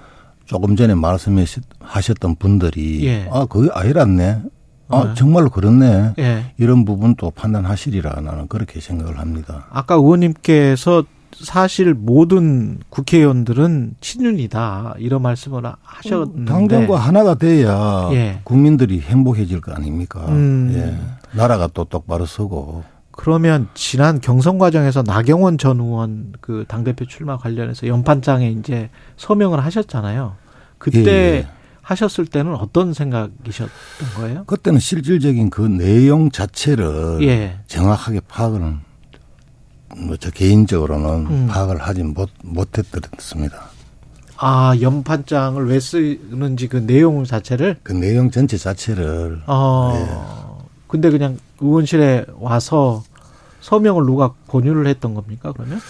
조금 전에 말씀하셨던 분들이 예. 아 그게 아니랐네. 아 네. 정말로 그렇네. 예. 이런 부분도 판단하시리라 나는 그렇게 생각을 합니다. 아까 의원님께서 사실 모든 국회의원들은 친윤이다 이런 말씀을 하셨는데 당정과 하나가 돼야 예. 국민들이 행복해질 거 아닙니까? 음. 예. 나라가 또 똑바로 서고 그러면 지난 경선 과정에서 나경원 전 의원 그 당대표 출마 관련해서 연판장에 이제 서명을 하셨잖아요. 그때 예, 예. 하셨을 때는 어떤 생각이셨던 거예요? 그때는 실질적인 그 내용 자체를 예. 정확하게 파악을 뭐저 개인적으로는 음. 파악을 하지 못 못했습니다. 아, 연판장을 왜 쓰는지 그 내용 자체를 그 내용 전체 자체를 어. 근데 그냥 의원실에 와서 서명을 누가 권유를 했던 겁니까, 그러면?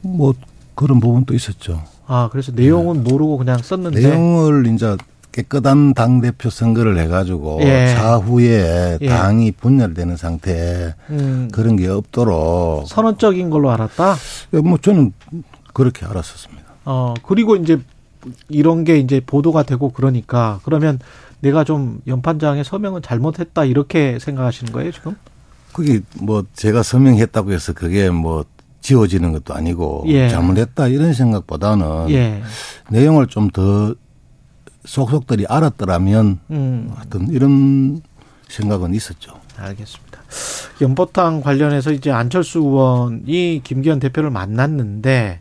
뭐 그런 부분도 있었죠. 아, 그래서 내용은 모르고 그냥 썼는데 내용을 이제 깨끗한 당 대표 선거를 해가지고 예. 차후에 예. 당이 분열되는 상태에 음, 그런 게 없도록 선언적인 걸로 알았다. 뭐 저는 그렇게 알았었습니다. 어, 그리고 이제 이런 게 이제 보도가 되고 그러니까 그러면 내가 좀 연판장에 서명은 잘못했다 이렇게 생각하시는 거예요, 지금? 그게 뭐 제가 서명했다고 해서 그게 뭐 지워지는 것도 아니고 예. 잘못했다 이런 생각보다는 예. 내용을 좀더 속속들이 알았더라면 음, 어떤 이런 생각은 있었죠. 알겠습니다. 연포탕 관련해서 이제 안철수 의원이 김기현 대표를 만났는데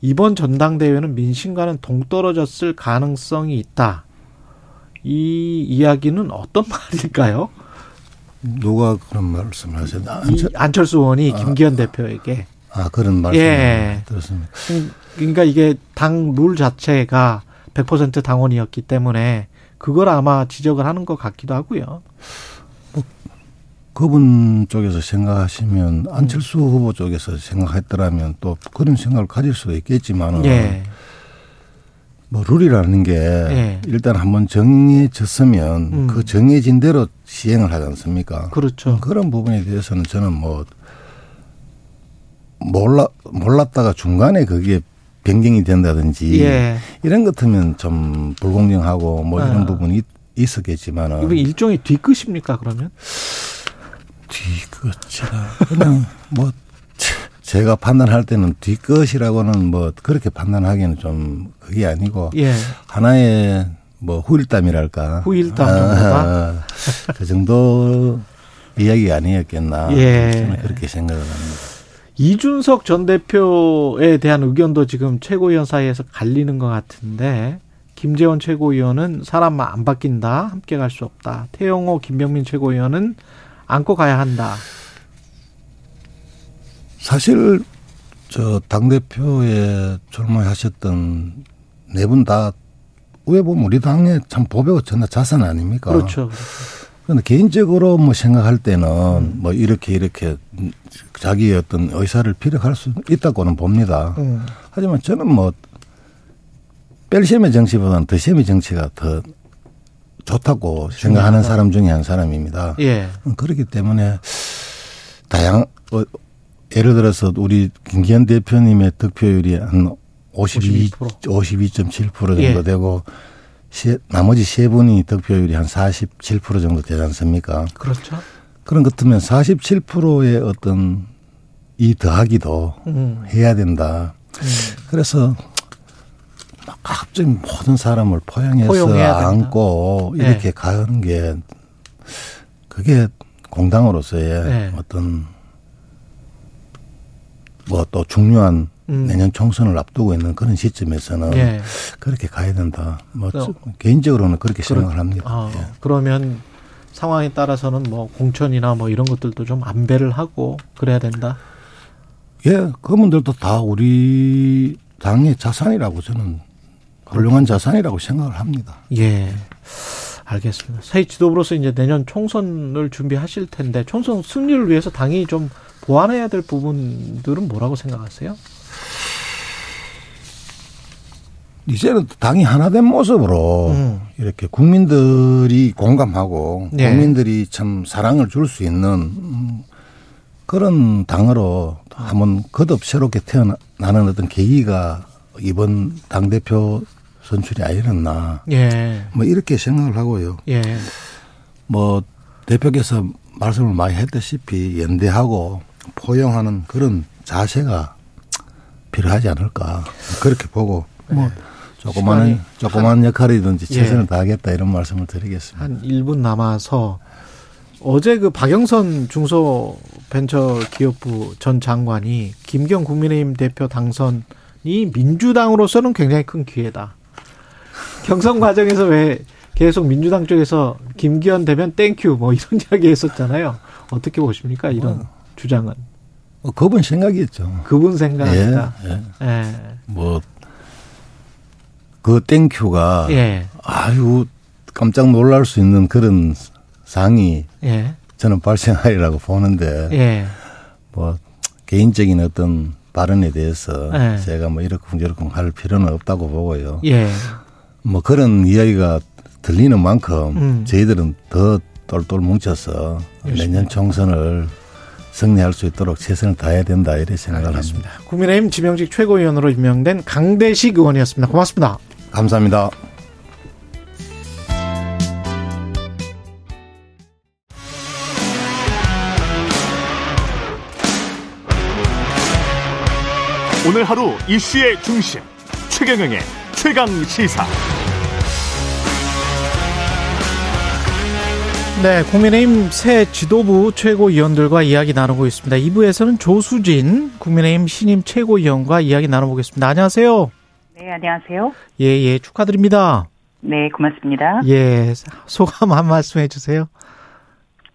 이번 전당대회는 민심과는 동떨어졌을 가능성이 있다. 이 이야기는 어떤 말일까요? 누가 그런 말씀을 하셨나? 이 안철 수 의원이 김기현 대표에게 아 그런 말씀 예. 을 들었습니다. 그러니까 이게 당 룰 자체가 100% 당원이었기 때문에 그걸 아마 지적을 하는 것 같기도 하고요. 그분 쪽에서 생각하시면 안철수 후보 쪽에서 생각했더라면 또 그런 생각을 가질 수도 있겠지만은 예. 뭐 룰이라는 게 예. 일단 한번 정해졌으면 음. 그 정해진 대로 시행을 하지 않습니까? 그렇죠. 그런 부분에 대해서는 저는 뭐 몰라 몰랐다가 중간에 그게 변경이 된다든지 예. 이런 것 같으면 좀 불공정하고 뭐 아. 이런 부분이 있- 있었겠지만은 이거 일종의 뒤끝입니까, 그러면? 뒤끝이라 그냥 뭐 제가 판단할 때는 뒤끝이라고는 뭐 그렇게 판단하기는 좀 그게 아니고 예. 하나의 뭐 후일담이랄까 후일담 아? 그 정도 이야기 아니었겠나 예. 저는 그렇게 생각을 합니다. 이준석 전 대표에 대한 의견도 지금 최고위원 사이에서 갈리는 것 같은데 김재원 최고위원은 사람 안 바뀐다 함께 갈 수 없다. 태영호 김병민 최고위원은 안고 가야 한다. 사실 저 당 대표에 출마하셨던 네 분다왜 보면 우리 당의 참 보배고 전나 자산 아닙니까? 그렇죠 근데 개인적으로 뭐 생각할 때는 뭐 이렇게 이렇게 자기의 어떤 의사를 피력할 수 있다고는 봅니다. 음. 하지만 저는 뭐 뺄셈의 정치보다는 더셈의 정치가 더 좋다고 생각하는 사람 중에 한 사람입니다. 예 그렇기 때문에 다양 어, 예를 들어서 우리 김기현 대표님의 득표율이 한 52, 52.7% 정도 예. 되고 시, 나머지 세 분이 득표율이 한 47% 정도 되지 않습니까? 그렇죠 그런 것 같으면 47%의 어떤 이 더하기도 음. 해야 된다. 그래서 막 갑자기 모든 사람을 포용해서 포용해야 된다. 안고 네. 이렇게 가는 게 그게 공당으로서의 네. 어떤 뭐 또 중요한 음. 내년 총선을 앞두고 있는 그런 시점에서는 예. 그렇게 가야 된다. 뭐 개인적으로는 그렇게 그렇- 생각을 합니다. 아, 예. 그러면 상황에 따라서는 뭐 공천이나 뭐 이런 것들도 좀 안배를 하고 그래야 된다. 예, 그분들도 다 우리 당의 자산이라고 저는 훌륭한 자산이라고 생각을 합니다. 예. 알겠습니다. 새 지도부로서 이제 내년 총선을 준비하실 텐데 총선 승리를 위해서 당이 좀 보완해야 될 부분들은 뭐라고 생각하세요? 이제는 당이 하나 된 모습으로 음. 이렇게 국민들이 공감하고 네. 국민들이 참 사랑을 줄 수 있는 음, 그런 당으로 한번 거듭 새롭게 태어나는 어떤 계기가 이번 당 대표 선출이 아니었나 예. 뭐 이렇게 생각을 하고요. 예. 뭐 대표께서 말씀을 많이 했다시피 연대하고 포용하는 그런 자세가 필요하지 않을까 그렇게 보고 뭐 조그마한 시간이 조그마한 역할이든지 예. 최선을 다하겠다 이런 말씀을 드리겠습니다. 한 1분 남아서 어제 그 박영선 중소벤처기업부 전 장관이 김기현 국민의힘 대표 당선이 민주당으로서는 굉장히 큰 기회다. 경선 과정에서 왜 계속 민주당 쪽에서 김기현 되면 thank you 뭐 이런 이야기 했었잖아요. 어떻게 보십니까? 이런 주장은. 뭐 그분 생각이었죠. 그분 생각이다. 예, 예. 예. 뭐, 그 땡큐가, 예. 아유, 깜짝 놀랄 수 있는 그런 상이 예. 저는 발생하리라고 보는데, 예. 뭐, 개인적인 어떤 발언에 대해서 예. 제가 뭐 이렇쿵저렇쿵 할 필요는 없다고 보고요. 예. 뭐 그런 이야기가 들리는 만큼 음. 저희들은 더 똘똘 뭉쳐서. 내년 총선을 승리할 수 있도록 최선을 다해야 된다 이렇게 생각을 합니다. 국민의힘 지명직 최고위원으로 임명된 강대식 의원이었습니다. 고맙습니다. 감사합니다. 오늘 하루 이슈의 중심 최경영의 최강 시사. 네, 국민의힘 새 지도부 최고위원들과 이야기 나누고 있습니다. 2부에서는 조수진 국민의힘 신임 최고위원과 이야기 나눠보겠습니다. 안녕하세요. 네, 안녕하세요. 예, 예, 축하드립니다. 네, 고맙습니다. 예, 소감 한 말씀 해주세요.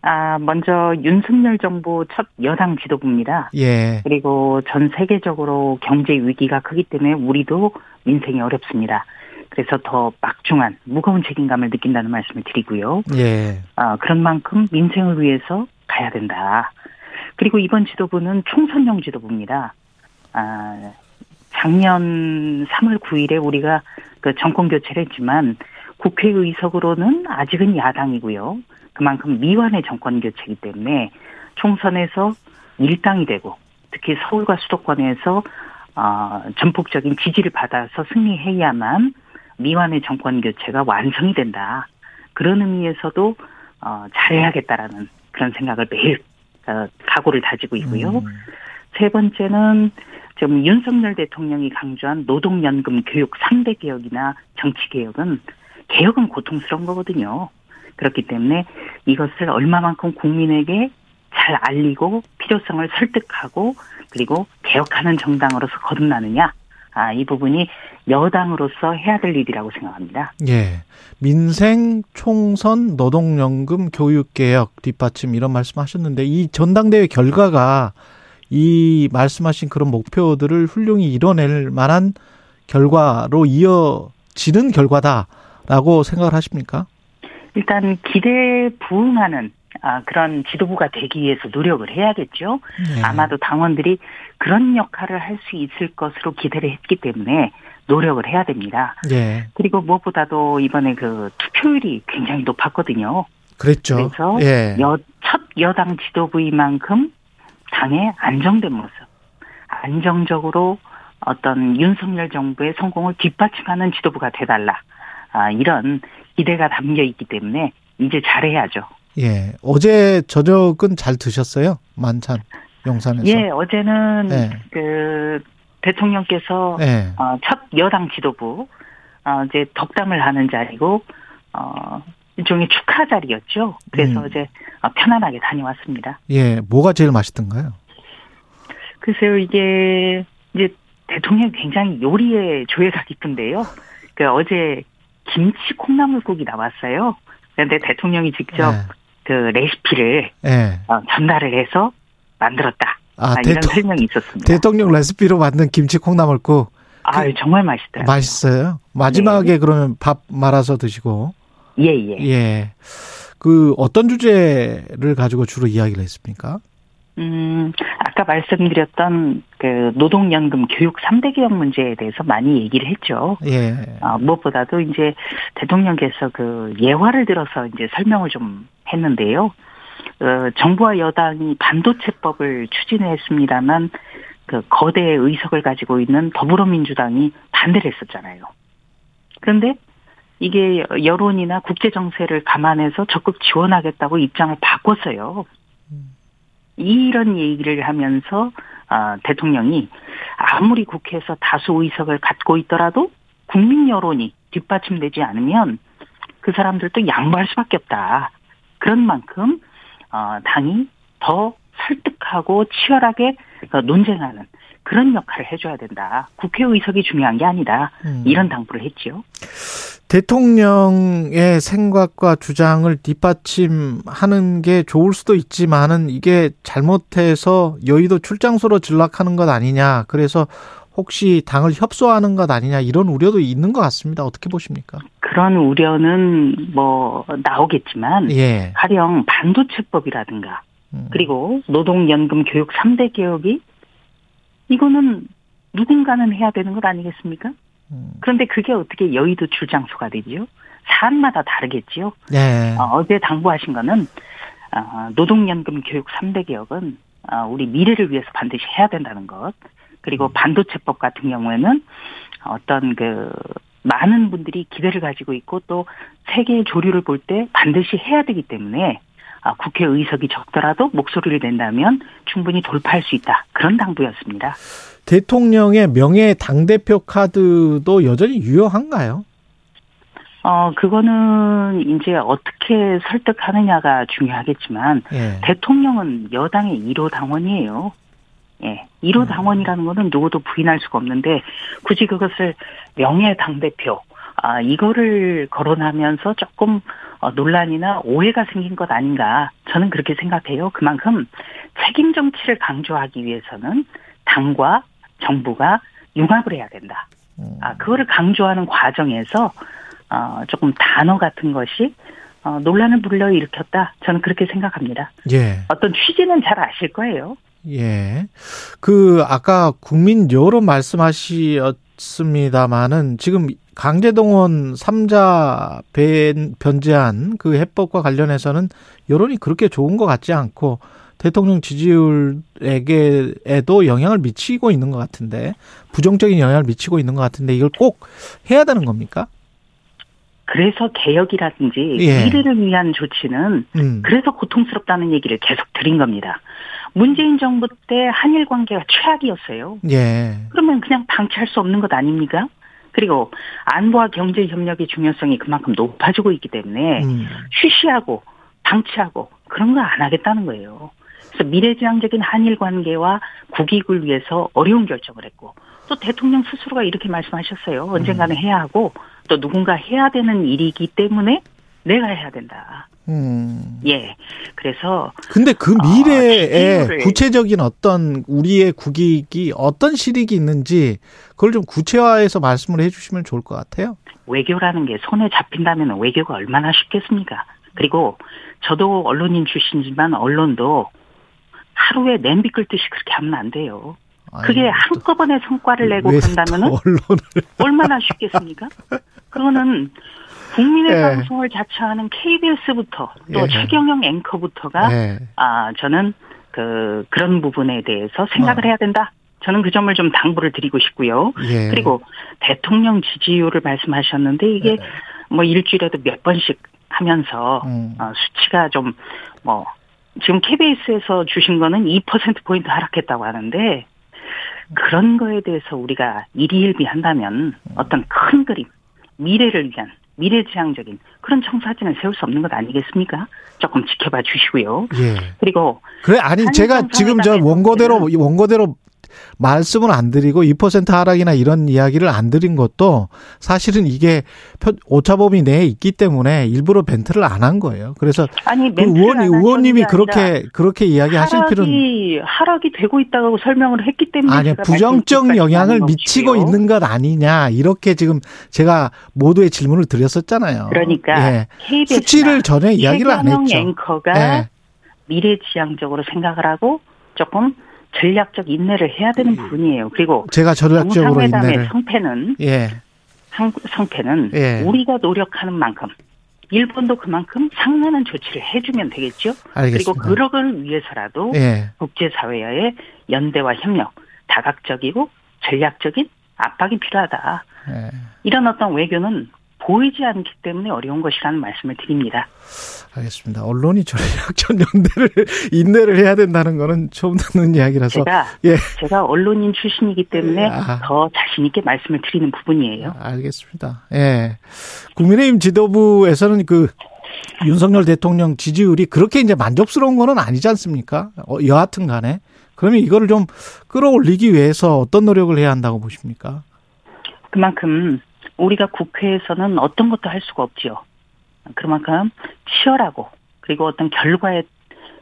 아, 먼저 윤석열 정부 첫 여당 지도부입니다. 예, 그리고 전 세계적으로 경제 위기가 크기 때문에 우리도 민생이 어렵습니다. 그래서 더 막중한 무거운 책임감을 느낀다는 말씀을 드리고요. 예, 아, 그런 만큼 민생을 위해서 가야 된다. 그리고 이번 지도부는 총선용 지도부입니다. 아, 작년 3월 9일에 우리가 그 정권 교체를 했지만 국회의석으로는 아직은 야당이고요. 그만큼 미완의 정권 교체이기 때문에 총선에서 일당이 되고 특히 서울과 수도권에서 어, 전폭적인 지지를 받아서 승리해야만 미완의 정권 교체가 완성이 된다. 그런 의미에서도 어, 잘해야겠다라는 그런 생각을 매일 어, 각오를 다지고 있고요. 음. 세 번째는 지금 윤석열 대통령이 강조한 노동연금 교육 3대 개혁이나 정치 개혁은 개혁은 고통스러운 거거든요. 그렇기 때문에 이것을 얼마만큼 국민에게 잘 알리고 필요성을 설득하고 그리고 개혁하는 정당으로서 거듭나느냐. 아, 이 부분이 여당으로서 해야 될 일이라고 생각합니다. 예. 민생, 총선, 노동연금, 교육개혁, 뒷받침 이런 말씀 하셨는데 이 전당대회 결과가 이 말씀하신 그런 목표들을 훌륭히 이뤄낼 만한 결과로 이어지는 결과다라고 생각을 하십니까? 일단 기대에 부응하는 아, 그런 지도부가 되기 위해서 노력을 해야겠죠. 네. 아마도 당원들이 그런 역할을 할 수 있을 것으로 기대를 했기 때문에 노력을 해야 됩니다. 예. 그리고 무엇보다도 이번에 그 투표율이 굉장히 높았거든요. 그랬죠. 그래서 예. 여, 첫 여당 지도부인 만큼 당의 안정된 모습, 안정적으로 어떤 윤석열 정부의 성공을 뒷받침하는 지도부가 돼달라. 아, 이런 기대가 담겨 있기 때문에 이제 잘해야죠. 예. 어제 저녁은 잘 드셨어요? 만찬 용산에서. 예, 어제는 네. 그 대통령께서 예. 어, 첫 여당 지도부 어, 이제 덕담을 하는 자리고 어, 일종의 축하 자리였죠. 그래서 음. 이제 어, 편안하게 다녀왔습니다. 예. 뭐가 제일 맛있던가요? 글쎄요, 이게 이제 대통령이 굉장히 요리에 조예가 깊은데요. 그 어제 김치 콩나물국이 나왔어요. 그런데 대통령이 직접 예. 그 레시피를 예. 어, 전달을 해서 만들었다. 아, 아, 이런 대통- 설명이 있었습니다. 대통령 레시피로 만든 김치 콩나물국 아, 정말 맛있더라고요. 맛있어요. 마지막에 그러면 밥 말아서 드시고. 예, 예. 예. 그 어떤 주제를 가지고 주로 이야기를 했습니까? 음, 아까 말씀드렸던 그 노동연금 교육 3대 개혁 문제에 대해서 많이 얘기를 했죠. 예. 어, 무엇보다도 이제 대통령께서 그 예화를 들어서 이제 설명을 좀 했는데요. 어, 정부와 여당이 반도체법을 추진했습니다만 그 거대 의석을 가지고 있는 더불어민주당이 반대를 했었잖아요. 그런데 이게 여론이나 국제 정세를 감안해서 적극 지원하겠다고 입장을 바꿨어요. 이런 얘기를 하면서 아, 대통령이 아무리 국회에서 다수 의석을 갖고 있더라도 국민 여론이 뒷받침되지 않으면 그 사람들도 양보할 수밖에 없다. 그런 만큼 어, 당이 더 설득하고 치열하게 어, 논쟁하는 그런 역할을 해줘야 된다. 국회 의석이 중요한 게 아니다. 음. 이런 당부를 했죠. 대통령의 생각과 주장을 뒷받침하는 게 좋을 수도 있지만은 이게 잘못해서 여의도 출장소로 전락하는 것 아니냐. 그래서 혹시 당을 협소하는 것 아니냐 이런 우려도 있는 것 같습니다. 어떻게 보십니까? 그런 우려는 뭐 나오겠지만 예. 가령 반도체법이라든가 음. 그리고 노동연금 교육 3대 개혁이 이거는 누군가는 해야 되는 것 아니겠습니까? 음. 그런데 그게 어떻게 여의도 출장소가 되지요? 사안마다 다르겠지요. 예. 어, 제 당부하신 거는 어, 노동연금 교육 3대 개혁은 어, 우리 미래를 위해서 반드시 해야 된다는 것. 그리고 반도체법 같은 경우에는 어떤 그 많은 분들이 기대를 가지고 있고 또 세계의 조류를 볼 때 반드시 해야 되기 때문에 아, 국회 의석이 적더라도 목소리를 낸다면 충분히 돌파할 수 있다. 그런 당부였습니다. 대통령의 명예 당대표 카드도 여전히 유효한가요? 어, 그거는 이제 어떻게 설득하느냐가 중요하겠지만 예. 대통령은 여당의 1호 당원이에요. 예. 1호 당원이라는 거는 누구도 부인할 수가 없는데 굳이 그것을 명예 당대표, 아, 이거를 거론하면서 조금 어, 논란이나 오해가 생긴 것 아닌가. 저는 그렇게 생각해요. 그만큼 책임 정치를 강조하기 위해서는 당과 정부가 융합을 해야 된다. 아, 그거를 강조하는 과정에서 어, 조금 단어 같은 것이 어, 논란을 불러일으켰다. 저는 그렇게 생각합니다. 예. 어떤 취지는 잘 아실 거예요. 예. 그 아까 국민 여론 말씀하셨습니다마는 지금 강제동원 3자 변제한 그 해법과 관련해서는 여론이 그렇게 좋은 것 같지 않고 대통령 지지율에게에도 영향을 미치고 있는 것 같은데 부정적인 영향을 미치고 있는 것 같은데 이걸 꼭 해야 되는 겁니까? 그래서 개혁이라든지 예. 미래를 위한 조치는 음. 그래서 고통스럽다는 얘기를 계속 드린 겁니다. 문재인 정부 때 한일 관계가 최악이었어요. 예. 그러면 그냥 방치할 수 없는 것 아닙니까? 그리고 안보와 경제 협력의 중요성이 그만큼 높아지고 있기 때문에 음. 쉬쉬하고 방치하고 그런 거 안 하겠다는 거예요. 그래서 미래지향적인 한일 관계와 국익을 위해서 어려운 결정을 했고 또 대통령 스스로가 이렇게 말씀하셨어요. 언젠가는 해야 하고 또 누군가 해야 되는 일이기 때문에 내가 해야 된다. 음. 예. 그래서 근데 그 아, 미래에 시기를- 구체적인 어떤 우리의 국익이 어떤 실익이 있는지 그걸 좀 구체화해서 말씀을 해주시면 좋을 것 같아요. 외교라는 게 손에 잡힌다면 외교가 얼마나 쉽겠습니까? 그리고 저도 언론인 출신이지만 언론도 하루에 냄비 끓듯이 그렇게 하면 안 돼요. 그게 아유, 한꺼번에 성과를 내고 그런다면은 언론을 얼마나 쉽겠습니까? 그거는 국민의 예. 방송을 자처하는 KBS부터 또 예. 최경영 앵커부터가 예. 아 저는 그 그런 부분에 대해서 생각을 어. 해야 된다. 저는 그 점을 좀 당부를 드리고 싶고요. 예. 그리고 대통령 지지율을 말씀하셨는데 이게 뭐 일주일에도 몇 번씩 하면서 음. 어, 수치가 좀뭐 지금 KBS에서 주신 거는 2% 포인트 하락했다고 하는데 그런 거에 대해서 우리가 일희일비한다면 어떤 큰 그림, 미래를 위한 미래지향적인 그런 청사진을 세울 수 없는 것 아니겠습니까? 조금 지켜봐 주시고요. 예. 그리고 그래 아니 제가 지금 저 원고대로 원고대로 말씀을 안 드리고 2% 하락이나 이런 이야기를 안 드린 것도 사실은 이게 표- 오차범위 내에 있기 때문에 일부러 벤트를 안 한 거예요. 그래서 아니 그 의원 의원님이 그렇게 그렇게 이야기하실 필요는 하락이 하락이 되고 있다고 설명을 했기 때문에 아니 부정적 영향을 미치고 것이고요. 있는 것 아니냐 이렇게 지금 제가 모두의 질문을 드렸었잖아요. 그러니까 예. 수치를 전에 이야기를 안 했죠. 앵커가 예. 미래지향적으로 생각을 하고 조금 전략적 인내를 해야 되는 부분이에요. 그리고 제가 전략적으로 인내를 성패는 예. 상, 성패는 예. 우리가 노력하는 만큼 일본도 그만큼 상응하는 조치를 해주면 되겠죠. 그리고 알겠습니다. 그러걸 위해서라도 예. 국제사회와의 연대와 협력, 다각적이고 전략적인 압박이 필요하다. 예. 이런 어떤 외교는 보이지 않기 때문에 어려운 것이라는 말씀을 드립니다. 알겠습니다. 언론이 전략적 연대를 인내를 해야 된다는 거는 처음 듣는 이야기라서 제가 예. 제가 언론인 출신이기 때문에 아. 더 자신 있게 말씀을 드리는 부분이에요. 알겠습니다. 예. 국민의힘 지도부에서는 그 윤석열 대통령 지지율이 그렇게 이제 만족스러운 거는 아니지 않습니까? 어, 여하튼 간에. 그러면 이거를 좀 끌어올리기 위해서 어떤 노력을 해야 한다고 보십니까? 그만큼 우리가 국회에서는 어떤 것도 할 수가 없지요. 그만큼 치열하고 그리고 어떤 결과에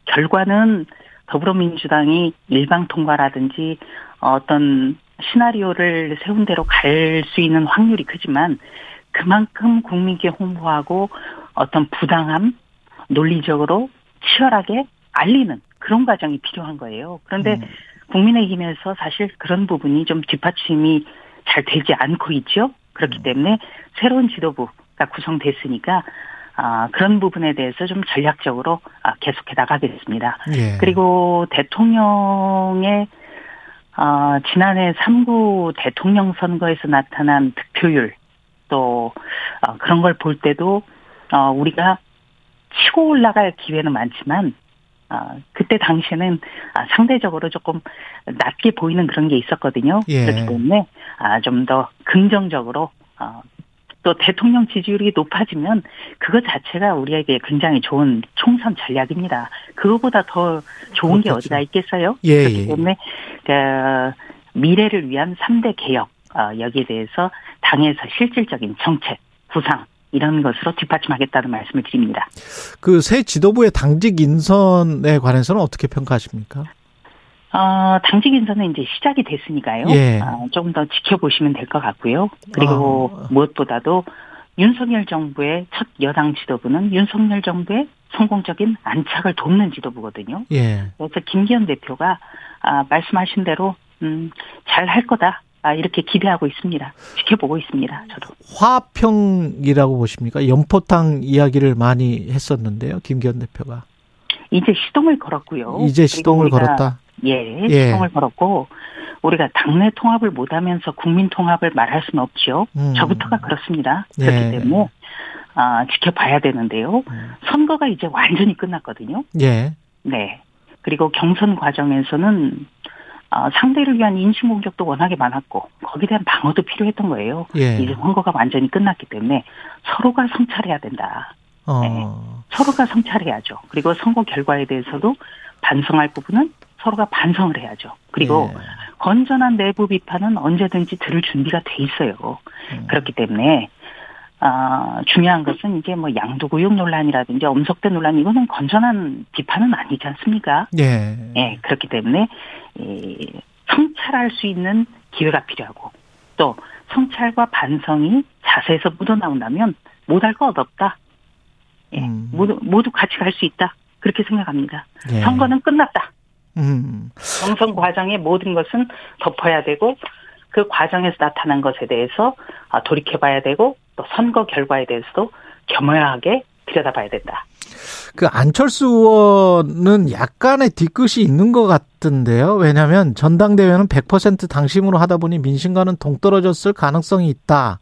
결과는 더불어민주당이 일방 통과라든지 어떤 시나리오를 세운 대로 갈 수 있는 확률이 크지만 그만큼 국민께 홍보하고 어떤 부당함 논리적으로 치열하게 알리는 그런 과정이 필요한 거예요. 그런데 음. 국민의힘에서 사실 그런 부분이 좀 뒷받침이 잘 되지 않고 있죠. 그렇기 때문에 새로운 지도부가 구성됐으니까 아, 그런 부분에 대해서 좀 전략적으로 아, 계속해 나가겠습니다. 예. 그리고 대통령의 아, 지난해 3구 대통령 선거에서 나타난 득표율 또 어, 그런 걸 볼 때도 어, 우리가 치고 올라갈 기회는 많지만 어, 그때 당시에는 아, 상대적으로 조금 낮게 보이는 그런 게 있었거든요. 예. 그렇기 때문에 아, 좀 더 긍정적으로 어, 또 대통령 지지율이 높아지면 그것 자체가 우리에게 굉장히 좋은 총선 전략입니다. 그거보다 더 좋은 게 그렇겠죠. 어디가 있겠어요? 예, 그렇기 예. 때문에 그 미래를 위한 3대 개혁 어, 여기에 대해서 당에서 실질적인 정책, 구상 이런 것으로 뒷받침하겠다는 말씀을 드립니다. 그 새 지도부의 당직 인선에 관해서는 어떻게 평가하십니까? 어, 당직 인선은 이제 시작이 됐으니까요. 예. 어, 조금 더 지켜보시면 될 것 같고요. 그리고 아. 무엇보다도 윤석열 정부의 첫 여당 지도부는 윤석열 정부의 성공적인 안착을 돕는 지도부거든요. 예. 그래서 김기현 대표가 아, 말씀하신 대로 음, 잘 할 거다. 아, 이렇게 기대하고 있습니다. 지켜보고 있습니다. 저도. 화평이라고 보십니까? 연포탕 이야기를 많이 했었는데요. 김기현 대표가. 이제 시동을 걸었고요. 이제 시동을 걸었다. 예, 예. 시동을 걸었고 우리가 당내 통합을 못하면서 국민 통합을 말할 수는 없죠. 음. 저부터가 그렇습니다. 예. 그렇기 때문에 아, 지켜봐야 되는데요. 선거가 이제 완전히 끝났거든요. 예. 네. 그리고 경선 과정에서는 어, 상대를 위한 인신 공격도 워낙에 많았고 거기에 대한 방어도 필요했던 거예요. 예. 이제 선거가 완전히 끝났기 때문에 서로가 성찰해야 된다. 어. 네. 서로가 성찰해야죠. 그리고 선거 결과에 대해서도 반성할 부분은 서로가 반성을 해야죠. 그리고 예. 건전한 내부 비판은 언제든지 들을 준비가 돼 있어요. 음. 그렇기 때문에 아, 중요한 것은 이제 뭐 양도구역 논란이라든지 엄석대 논란 이거는 건전한 비판은 아니지 않습니까? 예. 예, 그렇기 때문에 이 성찰할 수 있는 기회가 필요하고 또 성찰과 반성이 자세에서 묻어나온다면 못할 거 없다. 예, 음. 모두 모두 같이 갈 수 있다. 그렇게 생각합니다. 예. 선거는 끝났다. 음. 경선 과정의 모든 것은 덮어야 되고 그 과정에서 나타난 것에 대해서 아, 돌이켜봐야 되고 또 선거 결과에 대해서도 겸허하게 들여다봐야 된다. 그 안철수 의원은 약간의 뒤끝이 있는 것 같던데요. 왜냐하면 전당대회는 100% 당심으로 하다 보니 민심과는 동떨어졌을 가능성이 있다.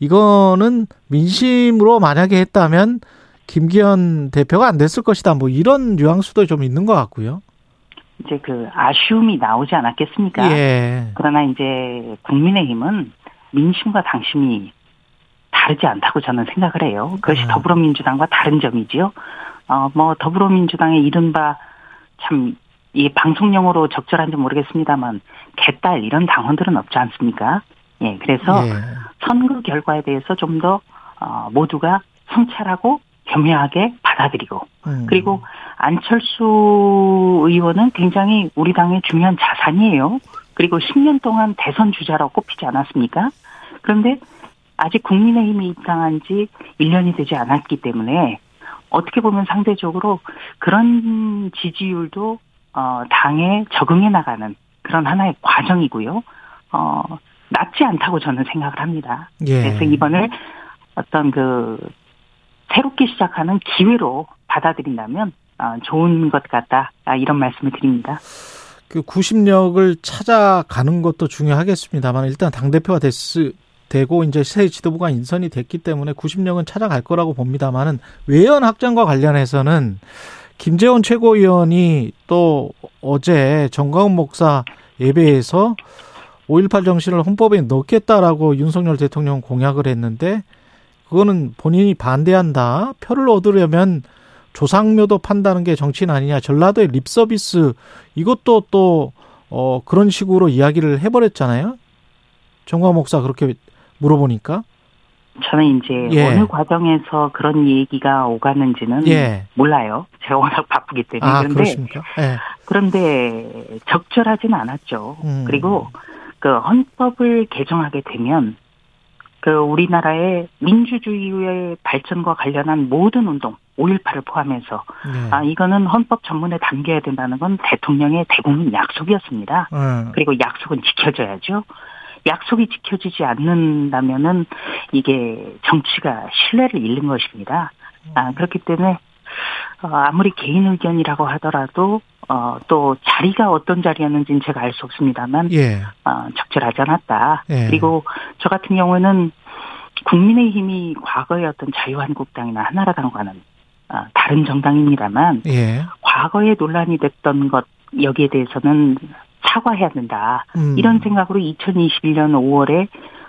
이거는 민심으로 만약에 했다면 김기현 대표가 안 됐을 것이다. 뭐 이런 뉘앙스도 좀 있는 것 같고요. 이제 그 아쉬움이 나오지 않았겠습니까? 예. 그러나 이제 국민의힘은 민심과 당심이 다르지 않다고 저는 생각을 해요. 그것이 아. 더불어민주당과 다른 점이지요. 어, 뭐, 더불어민주당의 이른바 참, 이 방송용어로 적절한지 모르겠습니다만, 개딸 이런 당원들은 없지 않습니까? 예, 그래서 예. 선거 결과에 대해서 좀 더, 어, 모두가 성찰하고 겸허하게 받아들이고, 음. 그리고 안철수 의원은 굉장히 우리 당의 중요한 자산이에요. 그리고 10년 동안 대선 주자라고 꼽히지 않았습니까? 그런데 아직 국민의힘에 입당한 지 1년이 되지 않았기 때문에 어떻게 보면 상대적으로 그런 지지율도 어, 당에 적응해 나가는 그런 하나의 과정이고요. 어, 낮지 않다고 저는 생각을 합니다. 예. 그래서 이번을 어떤 그 새롭게 시작하는 기회로 받아들인다면 어, 좋은 것 같다 아, 이런 말씀을 드립니다. 그 구심력을 찾아가는 것도 중요하겠습니다만 일단 당 대표가 됐 되고 이제 새 지도부가 인선이 됐기 때문에 구심력은 찾아갈 거라고 봅니다만은 외연 확장과 관련해서는 김재원 최고위원이 또 어제 정광훈 목사 예배에서 5.18 정신을 헌법에 넣겠다라고 윤석열 대통령 공약을 했는데 그거는 본인이 반대한다. 표를 얻으려면 조상묘도 판다는 게 정치인 아니냐. 전라도의 립서비스 이것도 또 어, 그런 식으로 이야기를 해버렸잖아요. 정광 목사 그렇게 물어보니까 저는 이제 예. 어느 과정에서 그런 얘기가 오갔는지는 예. 몰라요. 제가 워낙 바쁘기 때문에 아 그런데? 예. 그런데 적절하진 않았죠. 음. 그리고 그 헌법을 개정하게 되면 그 우리나라의 민주주의의 발전과 관련한 모든 운동 5.18을 포함해서 네. 아 이거는 헌법 전문에 담겨야 된다는 건 대통령의 대국민 약속이었습니다. 음. 그리고 약속은 지켜져야죠. 약속이 지켜지지 않는다면은 이게 정치가 신뢰를 잃는 것입니다. 아, 그렇기 때문에 어, 아무리 개인 의견이라고 하더라도 어, 또 자리가 어떤 자리였는지는 제가 알 수 없습니다만 예. 어, 적절하지 않았다. 예. 그리고 저 같은 경우에는 국민의힘이 과거의 어떤 자유한국당이나 한나라당과는 어, 다른 정당입니다만 예. 과거에 논란이 됐던 것 여기에 대해서는 사과해야 된다. 음. 이런 생각으로 2021년 5월에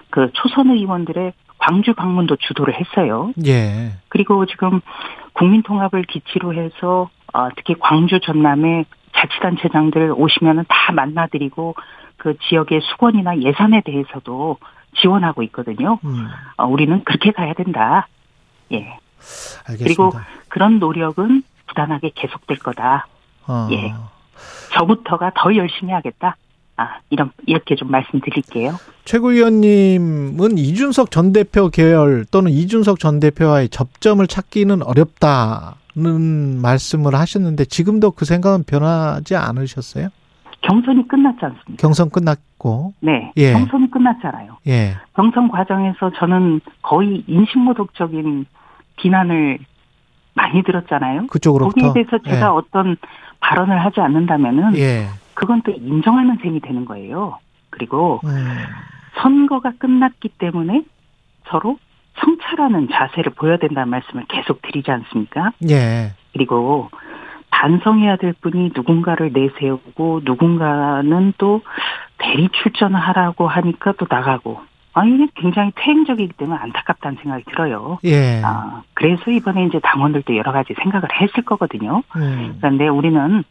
그 초선 의원들의 광주 방문도 주도를 했어요. 예. 그리고 지금 국민통합을 기치로 해서 어, 특히 광주 전남의 자치단체장들 오시면은 다 만나드리고 그 지역의 수건이나 예산에 대해서도 지원하고 있거든요. 음. 어, 우리는 그렇게 가야 된다. 예. 알겠습니다. 그리고 그런 노력은 부단하게 계속될 거다. 어. 예. 저부터가 더 열심히 하겠다. 아, 이런, 이렇게 좀 말씀드릴게요. 최고위원님은 이준석 전 대표 계열 또는 이준석 전 대표와의 접점을 찾기는 어렵다 는 말씀을 하셨는데 지금도 그 생각은 변하지 않으셨어요? 경선이 끝났지 않습니까? 경선 끝났고 네. 예. 경선이 끝났잖아요. 예. 경선 과정에서 저는 거의 인신모독적인 비난을 많이 들었잖아요. 그쪽으로부터 거기에 대해서 제가 예. 어떤 발언을 하지 않는다면은 예. 그건 또 인정하는 셈이 되는 거예요. 그리고 음. 선거가 끝났기 때문에 서로 성찰하는 자세를 보여야 된다는 말씀을 계속 드리지 않습니까? 예. 그리고 반성해야 될 분이 누군가를 내세우고 누군가는 또 대리 출전을 하라고 하니까 또 나가고 아 이게 굉장히 퇴행적이기 때문에 안타깝다는 생각이 들어요. 예. 아 그래서 이번에 이제 당원들도 여러 가지 생각을 했을 거거든요. 음. 그런데 우리는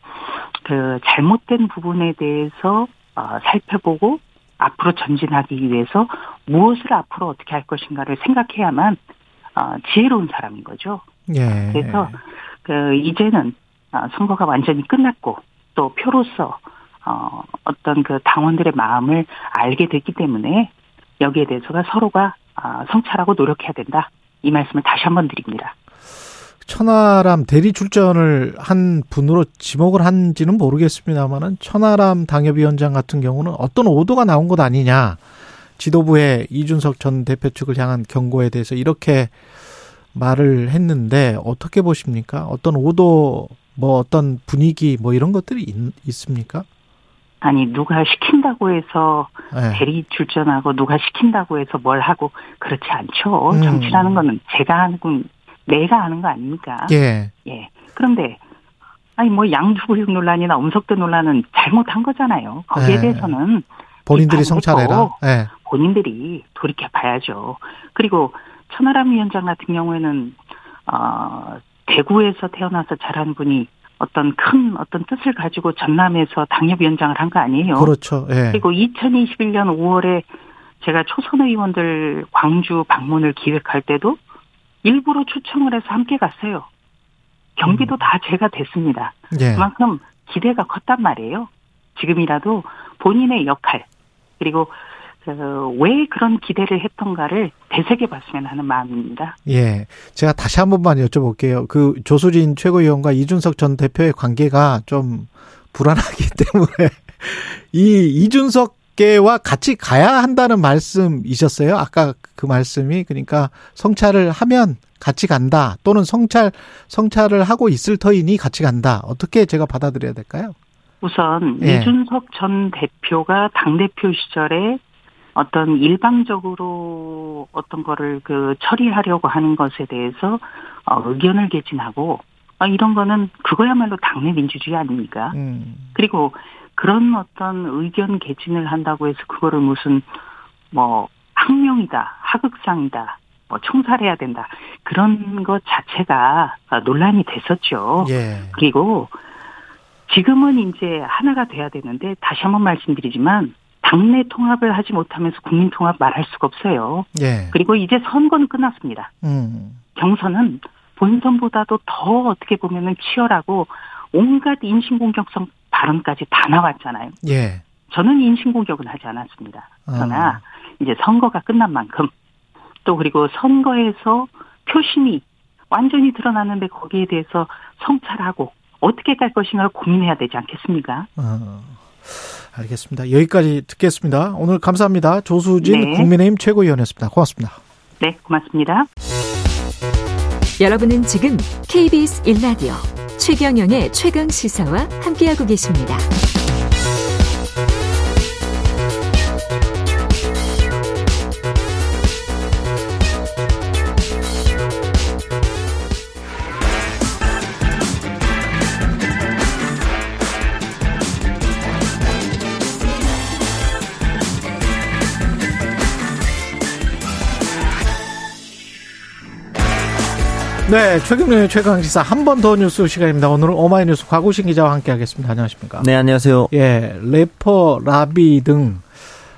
그 잘못된 부분에 대해서 어, 살펴보고 앞으로 전진하기 위해서 무엇을 앞으로 어떻게 할 것인가를 생각해야만 어, 지혜로운 사람인 거죠. 예. 그래서 그 이제는 어, 선거가 완전히 끝났고 또 표로서 어, 어떤 그 당원들의 마음을 알게 됐기 때문에 여기에 대해서가 서로가 아, 성찰하고 노력해야 된다. 이 말씀을 다시 한번 드립니다. 천하람 대리 출전을 한 분으로 지목을 한지는 모르겠습니다만은 천하람 당협위원장 같은 경우는 어떤 오도가 나온 것 아니냐. 지도부의 이준석 전 대표 측을 향한 경고에 대해서 이렇게 말을 했는데 어떻게 보십니까? 어떤 오도 뭐 어떤 분위기 뭐 이런 것들이 있, 있습니까? 아니 누가 시킨다고 해서 네. 대리 출전하고 누가 시킨다고 해서 뭘 하고 그렇지 않죠. 음. 정치라는 거는 제가 하는 건 내가 하는 거 아닙니까? 예. 예. 그런데 아니 뭐 양주구육 논란이나 음석대 논란은 잘못한 거잖아요. 거기에 네. 대해서는 본인들이 성찰해라. 예. 본인들이 돌이켜 봐야죠. 그리고 천하람 위원장 같은 경우에는 어 대구에서 태어나서 자란 분이 어떤 큰 어떤 뜻을 가지고 전남에서 당협위원장을 한 거 아니에요. 그렇죠. 예. 그리고 2021년 5월에 제가 초선 의원들 광주 방문을 기획할 때도 일부러 초청을 해서 함께 갔어요. 경비도 다 제가 됐습니다. 음. 예. 그만큼 기대가 컸단 말이에요. 지금이라도 본인의 역할 그리고 그, 왜 그런 기대를 했던가를 되새겨 봤으면 하는 마음입니다. 예. 제가 다시 한 번만 여쭤볼게요. 그 조수진 최고위원과 이준석 전 대표의 관계가 좀 불안하기 때문에 이 이준석 계와 같이 가야 한다는 말씀이셨어요? 아까 그 말씀이 그러니까 성찰을 하면 같이 간다 또는 성찰 성찰을 하고 있을 터이니 같이 간다. 어떻게 제가 받아들여야 될까요? 우선 예. 이준석 전 대표가 당 대표 시절에 어떤 일방적으로 어떤 거를 그 처리하려고 하는 것에 대해서 어, 의견을 개진하고 아, 이런 거는 그거야말로 당내 민주주의 아닙니까? 음. 그리고 그런 어떤 의견 개진을 한다고 해서 그거를 무슨 뭐 학명이다, 하극상이다, 뭐 총살해야 된다 그런 것 자체가 아, 논란이 됐었죠. 예. 그리고 지금은 이제 하나가 돼야 되는데 다시 한번 말씀드리지만 당내 통합을 하지 못하면서 국민 통합 말할 수가 없어요. 예. 그리고 이제 선거는 끝났습니다. 음. 경선은 본선보다도 더 어떻게 보면은 치열하고 온갖 인신공격성 발언까지 다 나왔잖아요. 예. 저는 인신공격은 하지 않았습니다. 그러나 아. 이제 선거가 끝난 만큼 또 그리고 선거에서 표심이 완전히 드러났는데 거기에 대해서 성찰하고 어떻게 갈 것인가를 고민해야 되지 않겠습니까? 어, 알겠습니다. 여기까지 듣겠습니다. 오늘 감사합니다. 조수진 네. 국민의힘 최고위원이었습니다. 고맙습니다. 네, 고맙습니다. 여러분은 지금 KBS 1라디오 최경영의 최강 시사와 함께하고 계십니다. 네, 최경련의 최강 시사 한 번 더 뉴스 시간입니다. 오늘은 오마이뉴스 과구신 기자와 함께하겠습니다. 안녕하십니까? 네, 안녕하세요. 예, 래퍼 라비 등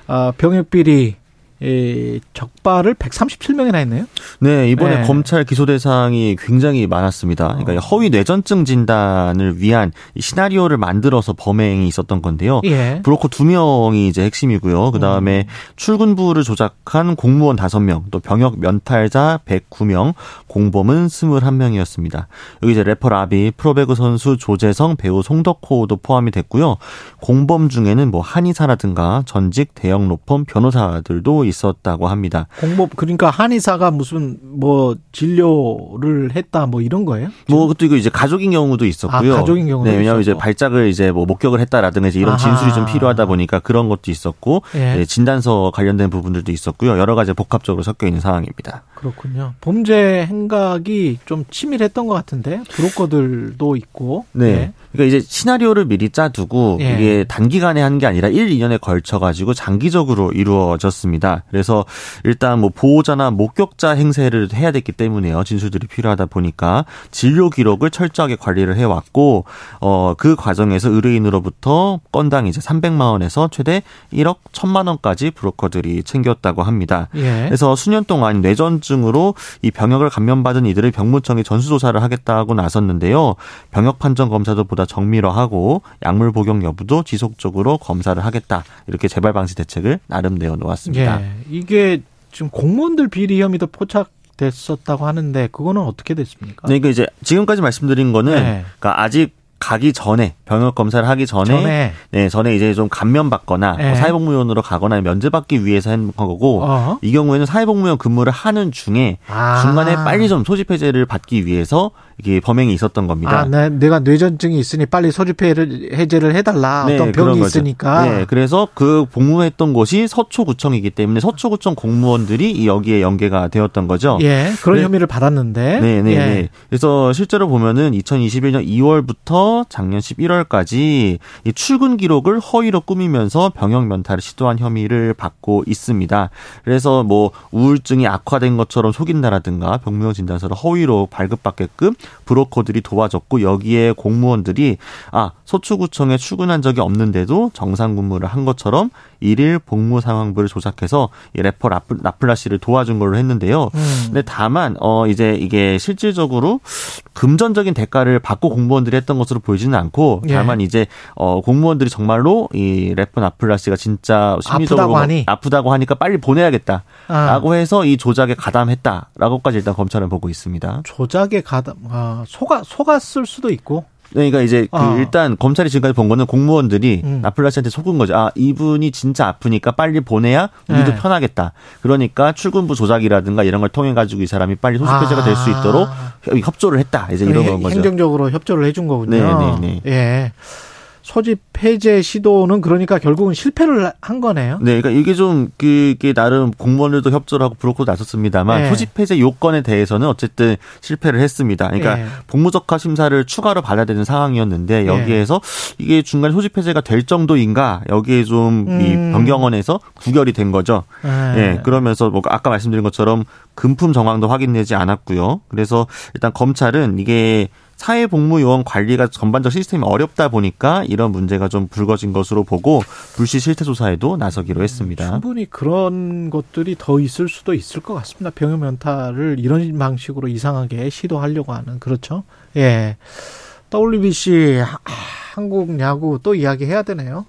어, 병역 비리 이 적발을 137명이나 했네요. 네, 이번에 네. 검찰 기소 대상이 굉장히 많았습니다. 그러니까 어. 허위 뇌전증 진단을 위한 이 시나리오를 만들어서 범행이 있었던 건데요. 예. 브로커 두 명이 이제 핵심이고요. 그 다음에 출근부를 조작한 공무원 다섯 명, 또 병역 면탈자 109명, 공범은 21명이었습니다. 여기 이제 래퍼 라비, 프로배구 선수 조재성, 배우 송덕호도 포함이 됐고요. 공범 중에는 뭐 한의사라든가 전직 대형 로펌 변호사들도 있었다고 합니다. 공법 그러니까 한의사가 무슨 뭐 진료를 했다 뭐 이런 거예요? 뭐 그것도 이거 이제 가족인 경우도 있었고요. 아, 가족인 경우도 네, 왜냐하면 이제 있었고. 발작을 이제 뭐 목격을 했다라든가 이제 이런 아하. 진술이 좀 필요하다 보니까 그런 것도 있었고 예. 네, 진단서 관련된 부분들도 있었고요. 여러 가지 복합적으로 섞여 있는 상황입니다. 그렇군요. 범죄 행각이 좀 치밀했던 것 같은데 브로커들도 있고. 네. 네. 그러니까 이제 시나리오를 미리 짜두고 예. 이게 단기간에 한 게 아니라 1, 2년에 걸쳐 가지고 장기적으로 이루어졌습니다. 그래서 일단 뭐 보호자나 목격자 행세를 해야 됐기 때문에요. 진술들이 필요하다 보니까 진료 기록을 철저하게 관리를 해 왔고 어그 과정에서 의뢰인으로부터 건당 이제 300만 원에서 최대 1억 1000만 원까지 브로커들이 챙겼다고 합니다. 예. 그래서 수년 동안 뇌전 증으로 이 병역을 감면받은 이들을 병무청에 전수조사를 하겠다고 나섰는데요. 병역 판정 검사도 보다 정밀화하고 약물 복용 여부도 지속적으로 검사를 하겠다. 이렇게 재발 방지 대책을 나름 내어 놓았습니다. 예, 이게 지금 공무원들 비리 혐의도 포착 됐었다고 하는데 그거는 어떻게 됐습니까? 네, 그 이제 지금까지 말씀드린 거는 네. 그러니까 아직 가기 전에 병역 검사를 하기 전에, 전에. 네 전에 이제 좀 감면 받거나 네. 뭐 사회복무원으로 가거나 면제 받기 위해서 한 거고 어허. 이 경우에는 사회복무원 근무를 하는 중에 아. 중간에 빨리 좀 소집 해제를 받기 위해서 이게 범행이 있었던 겁니다. 아, 네, 내가 뇌전증이 있으니 빨리 소집해를 해제를 해달라. 네, 어떤 병이 있으니까. 네, 그래서 그 복무했던 곳이 서초구청이기 때문에 서초구청 공무원들이 여기에 연계가 되었던 거죠. 예, 그런 네. 혐의를 받았는데. 네, 네, 예. 네. 그래서 실제로 보면은 2021년 2월부터 작년 11월까지 이 출근 기록을 허위로 꾸미면서 병역 면탈을 시도한 혐의를 받고 있습니다. 그래서 뭐 우울증이 악화된 것처럼 속인다라든가 병무형 진단서를 허위로 발급받게끔 브로커들이 도와줬고 여기에 공무원들이 아 소추구청에 출근한 적이 없는데도 정상 근무를 한 것처럼 일일 복무 상황부를 조작해서 이 래퍼 라플라 씨를 도와준 걸로 했는데요. 음. 근데 다만 어 이제 이게 실질적으로 금전적인 대가를 받고 공무원들이 했던 것으로 보이지는 않고 예. 다만 이제 어 공무원들이 정말로 이 래퍼 라플라 씨가 진짜 심리적으로 아프다고, 하니? 아프다고 하니까 빨리 보내야겠다라고 아. 해서 이 조작에 가담했다라고까지 일단 검찰은 보고 있습니다. 조작에 가담 아, 속아 속았을 수도 있고 그러니까 이제 그 어. 일단 검찰이 지금까지 본 거는 공무원들이 음. 라플라시한테 속은 거죠. 아 이분이 진짜 아프니까 빨리 보내야 우리도 네. 편하겠다. 그러니까 출근부 조작이라든가 이런 걸 통해 가지고 이 사람이 빨리 소속 해제가 될수 있도록 협조를 했다. 이제 이런 건 거죠. 행정적으로 협조를 해준 거군요. 네, 네, 네. 예. 소집 폐제 시도는 그러니까 결국은 실패를 한 거네요. 네, 그러니까 이게 좀 그게 나름 공무원들도 협조를 하고 브로커도 나섰습니다만 네. 소집 폐제 요건에 대해서는 어쨌든 실패를 했습니다. 그러니까 네. 복무적화 심사를 추가로 받아야 되는 상황이었는데 네. 여기에서 네. 이게 중간 소집 폐제가 될 정도인가 여기에 좀이 음. 변경원에서 구결이 된 거죠. 네. 네. 그러면서 뭐 아까 말씀드린 것처럼 금품 정황도 확인되지 않았고요. 그래서 일단 검찰은 이게 사회복무요원 관리가 전반적 시스템이 어렵다 보니까 이런 문제가 좀 불거진 것으로 보고 불시 실태 조사에도 나서기로 했습니다. 충분히 그런 것들이 더 있을 수도 있을 것 같습니다. 병역 면탈을 이런 방식으로 이상하게 시도하려고 하는 그렇죠. 예. WBC 한국 야구 또 이야기해야 되네요.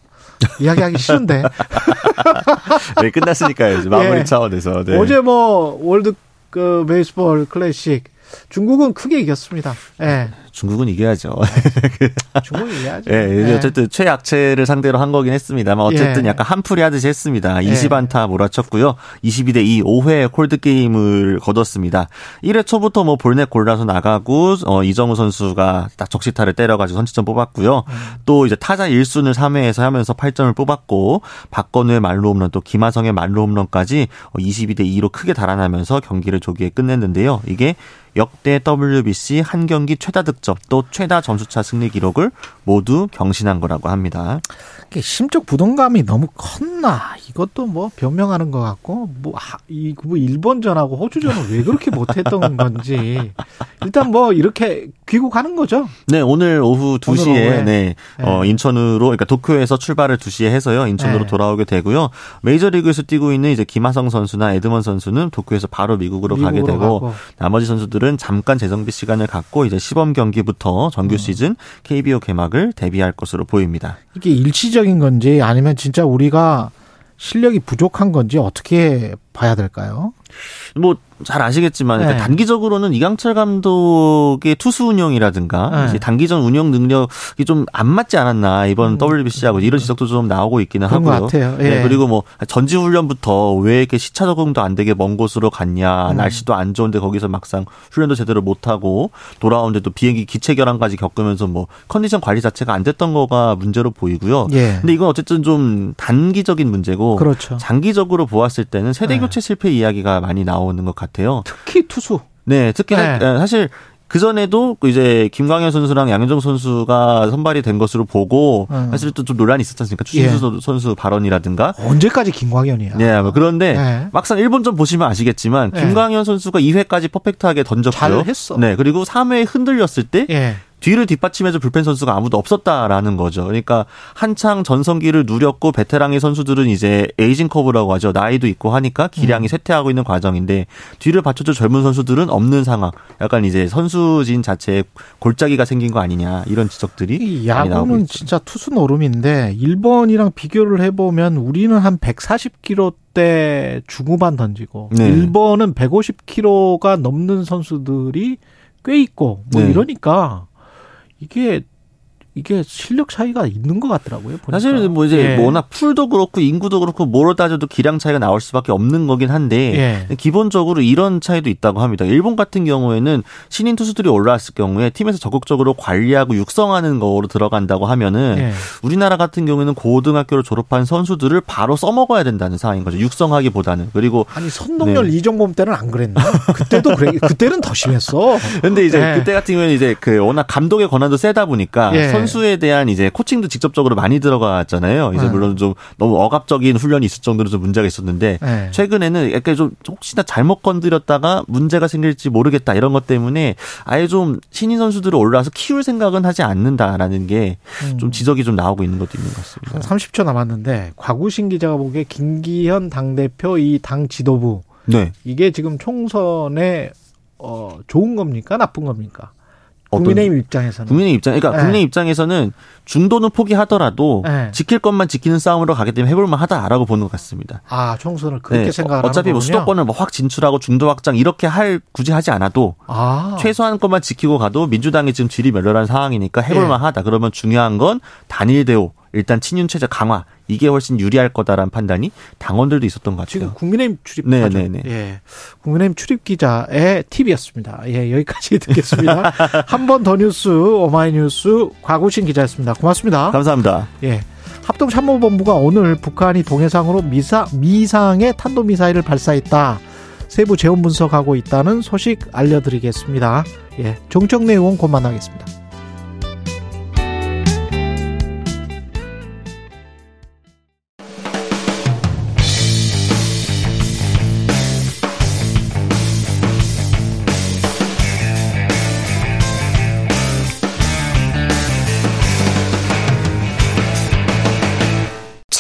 이야기하기 싫은데. 네, 끝났으니까요. 마무리 예. 차원에서. 네. 어제 뭐 월드 그 베이스볼 클래식 중국은 크게 이겼습니다. 예. 중국은 이겨야죠. 중국은 이겨야죠. 예, 네. 어쨌든 최약체를 상대로 한 거긴 했습니다만 어쨌든 예. 약간 한풀이 하듯이 했습니다. 20안타 예. 몰아쳤고요. 22대 2 5회 콜드 게임을 거뒀습니다. 1회 초부터 뭐 볼넷 골라서 나가고 어 이정우 선수가 딱 적시타를 때려가지고 선취점 뽑았고요. 음. 또 이제 타자 1순을 3회에서 하면서 8점을 뽑았고 박건우의 말로 홈런 또 김하성의 말로 홈런까지 22대 어, 2로 크게 달아나면서 경기를 조기에 끝냈는데요. 이게 역대 WBC 한 경기 최다 득점 또 최다 점수차 승리 기록을 모두 경신한 거라고 합니다. 심적 부담감이 너무 컸나 이것도 뭐 변명하는 것 같고 뭐이 뭐 일본전하고 호주전은 왜 그렇게 못했던 건지 일단 뭐 이렇게 귀국하는 거죠. 네 오늘 오후 2 시에 오늘 네, 네. 어, 인천으로 그러니까 도쿄에서 출발을 2 시에 해서요 인천으로 네. 돌아오게 되고요. 메이저리그에서 뛰고 있는 이제 김하성 선수나 에드먼 선수는 도쿄에서 바로 미국으로, 미국으로 가게 되고 가고. 나머지 선수들은 잠깐 재정비 시간을 갖고 이제 시범 경 기부터 정규 음. 시즌 KBO 개막을 대비할 것으로 보입니다. 이게 일시적인 건지 아니면 진짜 우리가 실력이 부족한 건지 어떻게 봐야 될까요? 뭐 잘 아시겠지만 네. 단기적으로는 이강철 감독의 투수 운영이라든가 네. 단기전 운영 능력이 좀 안 맞지 않았나 이번 음. WBC하고 이런 지적도 좀 나오고 있기는 하고요. 예. 네, 그리고 뭐 전지 훈련부터 왜 이렇게 시차 적응도 안 되게 먼 곳으로 갔냐, 음. 날씨도 안 좋은데 거기서 막상 훈련도 제대로 못 하고 돌아오는데 도 비행기 기체 결항까지 겪으면서 뭐 컨디션 관리 자체가 안 됐던 거가 문제로 보이고요. 예. 근데 이건 어쨌든 좀 단기적인 문제고 그렇죠. 장기적으로 보았을 때는 세대 네. 교체 실패 이야기가 많이 나오는 것 같아요. 특히 투수. 네, 특히 네. 사실 그 전에도 이제 김광현 선수랑 양현종 선수가 선발이 된 것으로 보고 음. 사실 또 좀 논란이 있었지 않습니까? 추신수 예. 선수 발언이라든가. 언제까지 김광현이야? 네, 뭐 그런데 네. 막상 일본전 보시면 아시겠지만 네. 김광현 선수가 2회까지 퍼펙트하게 던졌고요. 잘했어. 네, 그리고 3회 흔들렸을 때 예. 뒤를 뒷받침해줄 불펜 선수가 아무도 없었다라는 거죠. 그러니까 한창 전성기를 누렸고 베테랑의 선수들은 이제 에이징 커브라고 하죠. 나이도 있고 하니까 기량이 음. 쇠퇴하고 있는 과정인데 뒤를 받쳐줄 젊은 선수들은 없는 상황. 약간 이제 선수진 자체에 골짜기가 생긴 거 아니냐 이런 지적들이 야구는. 진짜 투수 노름인데 일본이랑 비교를 해보면 우리는 한 140km대 중후반 던지고 네. 일본은 150km가 넘는 선수들이 꽤 있고 뭐 네. 이러니까 이게 이게 실력 차이가 있는 것 같더라고요. 보니까. 사실은 뭐 이제 예. 뭐 워낙 풀도 그렇고 인구도 그렇고 뭐로 따져도 기량 차이가 나올 수밖에 없는 거긴 한데 예. 기본적으로 이런 차이도 있다고 합니다. 일본 같은 경우에는 신인 투수들이 올라왔을 경우에 팀에서 적극적으로 관리하고 육성하는 거로 들어간다고 하면은 예. 우리나라 같은 경우에는 고등학교를 졸업한 선수들을 바로 써먹어야 된다는 상황인 거죠. 육성하기보다는 그리고 아니 선동열 네. 이정범 때는 안 그랬나? 그때도 그래. 그때는 더 심했어. 근데 이제 예. 그때 같은 경우에는 이제 그 워낙 감독의 권한도 세다 보니까 예. 선수에 대한 이제 코칭도 직접적으로 많이 들어갔잖아요. 이제 예. 물론 좀 너무 억압적인 훈련이 있을 정도로 좀 문제가 있었는데 예. 최근에는 약간 좀 혹시나 잘못 건드렸다가 문제가 생길지 모르겠다 이런 것 때문에 아예 좀 신인 선수들을 올라와서 키울 생각은 하지 않는다라는 게좀 음. 지적이 좀 나오고 있는 것도 있는 것 같습니다. 30초 남았는데 과구신 기자가 보기에 김기현 당 대표 이 당 지도부 네. 이게 지금 총선에 어 좋은 겁니까 나쁜 겁니까? 국민의힘 입장에서는 국민의 입장, 그러니까 네. 국민의 입장에서는 중도는 포기하더라도 네. 지킬 것만 지키는 싸움으로 가기 때문에 해볼만 하다라고 보는 것 같습니다. 아 총선을 그렇게 네, 생각을 어차피 하는 뭐. 수도권을 뭐 확 진출하고 중도 확장 이렇게 할 굳이 하지 않아도 아 최소한 것만 지키고 가도 민주당이 지금 질이 멸렬한 상황이니까 예. 해볼만 하다. 그러면 중요한 건 단일 대우, 일단 친윤 체제 강화 이게 훨씬 유리할 거다라는 판단이 당원들도 있었던 것 같아요. 지금 국민의힘 출입 네, 하죠. 네, 네. 예. 국민의힘 출입 기자의 팁이었습니다. 예, 여기까지 듣겠습니다. 한 번 더 뉴스 오마이뉴스 과구신 기자였습니다. 고맙습니다. 감사합니다. 예. 합동참모본부가 오늘 북한이 동해상으로 미사, 미상의 탄도미사일을 발사했다. 세부 재원 분석하고 있다는 소식 알려드리겠습니다. 예. 정청래 의원 곧 만나겠습니다.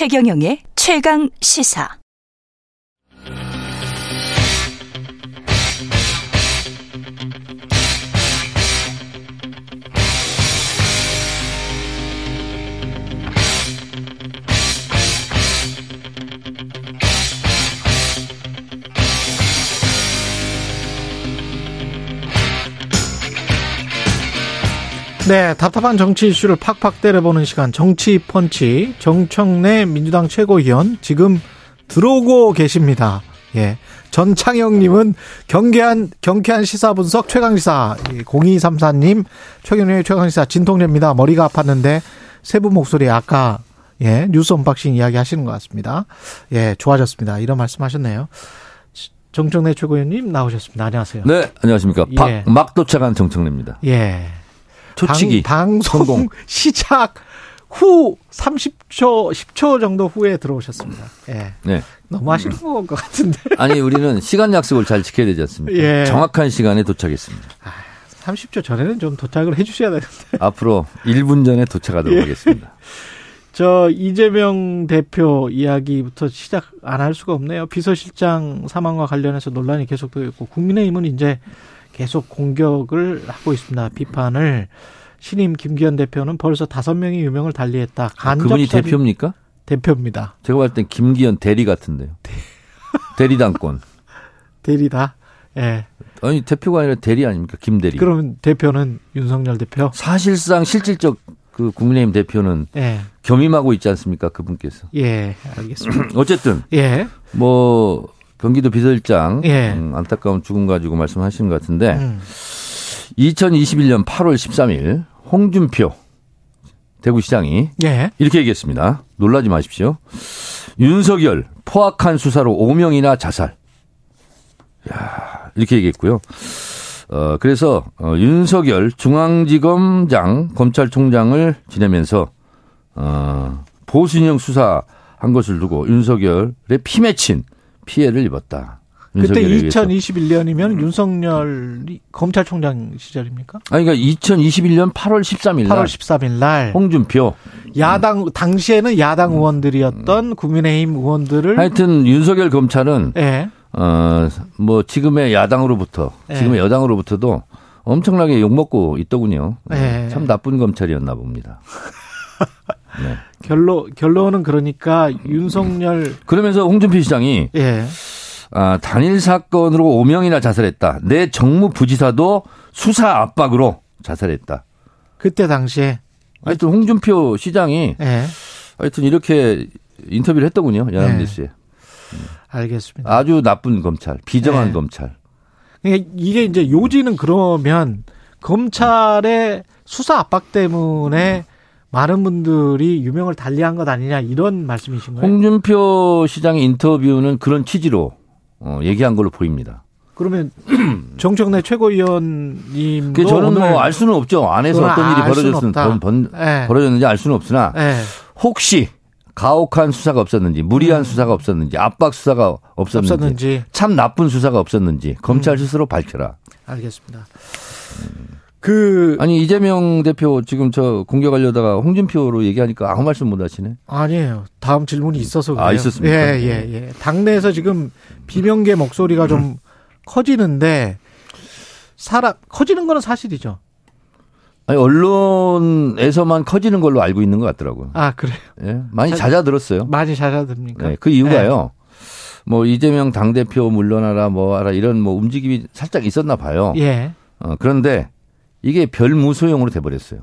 최경영의 최강 시사. 네, 답답한 정치 이슈를 팍팍 때려보는 시간 정치 펀치 정청래 민주당 최고위원 지금 들어오고 계십니다. 예. 전창영님은 경계한 경쾌한 시사 분석 최강시사 0234님 최경영의 최강시사 진통제입니다. 머리가 아팠는데 세분 목소리 아까 예 뉴스 unboxing 이야기 하시는 것 같습니다. 예 좋아졌습니다. 이런 말씀 하셨네요. 정청래 최고위원님 나오셨습니다. 안녕하세요. 네, 안녕하십니까. 예. 박, 막 도착한 정청래입니다. 예. 초치기. 방, 송 성공. 시작 후 30초, 10초 정도 후에 들어오셨습니다. 예. 네. 너무 하시는 것 같은데. 아니, 우리는 시간 약속을 잘 지켜야 되지 않습니까? 예. 정확한 시간에 도착했습니다. 30초 전에는 좀 도착을 해 주셔야 되는데. 앞으로 1분 전에 도착하도록 예. 하겠습니다. 저 이재명 대표 이야기부터 시작 안 할 수가 없네요. 비서실장 사망과 관련해서 논란이 계속되고 있고 국민의힘은 이제 계속 공격을 하고 있습니다. 비판을 신임 김기현 대표는 벌써 다섯 명이 유명을 달리했다. 간접 아, 그분이 대표입니까? 대표입니다. 제가 봤을 땐 김기현 대리 같은데요. 대리당권. 대리다. 예. 아니, 대표가 아니라 대리 아닙니까? 김대리. 그러면 대표는 윤석열 대표. 사실상 실질적 그 국민의힘 대표는 예. 겸임하고 있지 않습니까? 그분께서. 예, 알겠습니다. 어쨌든 예. 뭐 경기도 비서실장 예. 음, 안타까운 죽음 가지고 말씀하시는 것 같은데 음. 2021년 8월 13일 홍준표 대구시장이 예. 이렇게 얘기했습니다. 놀라지 마십시오. 윤석열 포악한 수사로 오명이나 자살. 야, 이렇게 얘기했고요. 어, 그래서 어, 윤석열 중앙지검장 검찰총장을 지내면서 어, 보수인형 수사 한 것을 두고 윤석열의 피 맺힌 피해를 입었다. 그때 윤석열에 의해서. 2021년이면 윤석열이 검찰총장 시절입니까? 아니 그러니까 2021년 8월 13일 날 8월 13일 날 홍준표 야당 당시에는 야당 의원들이었던 국민의힘 의원들을 하여튼 윤석열 검찰은 예. 어, 뭐 지금의 야당으로부터 예. 지금의 여당으로부터도 엄청나게 욕 먹고 있더군요. 예. 참 나쁜 검찰이었나 봅니다. 네. 결론 결론은 그러니까 윤석열 그러면서 홍준표 시장이 예. 아, 단일 사건으로 5명이나 자살했다. 내 정무 부지사도 수사 압박으로 자살했다. 그때 당시에 하여튼 홍준표 시장이 예. 하여튼 이렇게 인터뷰를 했더군요. 연합뉴스에. 알겠습니다. 아주 나쁜 검찰, 비정한 네. 검찰. 그러니까 이게 이제 요지는 그러면 검찰의 수사 압박 때문에 많은 분들이 유명을 달리한 것 아니냐 이런 말씀이신 거예요? 홍준표 시장의 인터뷰는 그런 취지로 어, 얘기한 걸로 보입니다. 그러면 정청래 최고위원님 그 저는 뭐 알 수는 없죠. 안에서 어떤 일이 벌어졌는. 번, 번, 예. 벌어졌는지 알 수는 없으나 예. 혹시 가혹한 수사가 없었는지 무리한 수사가 없었는지 압박 수사가 없었는지, 없었는지. 참 나쁜 수사가 없었는지 검찰 스스로 밝혀라. 알겠습니다. 그 아니 이재명 대표 지금 저 공격하려다가 홍준표로 얘기하니까 아무 말씀 못 하시네. 아니에요. 다음 질문이 있어서 그래요. 아, 있었습니까? 예, 예, 예. 당내에서 지금 비명계 목소리가 좀 커지는데 사람 커지는 거는 사실이죠. 아니 언론에서만 커지는 걸로 알고 있는 것 같더라고요. 아 그래요. 예, 많이 자- 잦아들었어요. 많이 잦아듭니까? 네, 그 이유가요. 뭐 이재명 당 대표 물러나라 뭐하라 이런 뭐 움직임이 살짝 있었나 봐요. 예. 어, 그런데 이게 별무소용으로 돼버렸어요.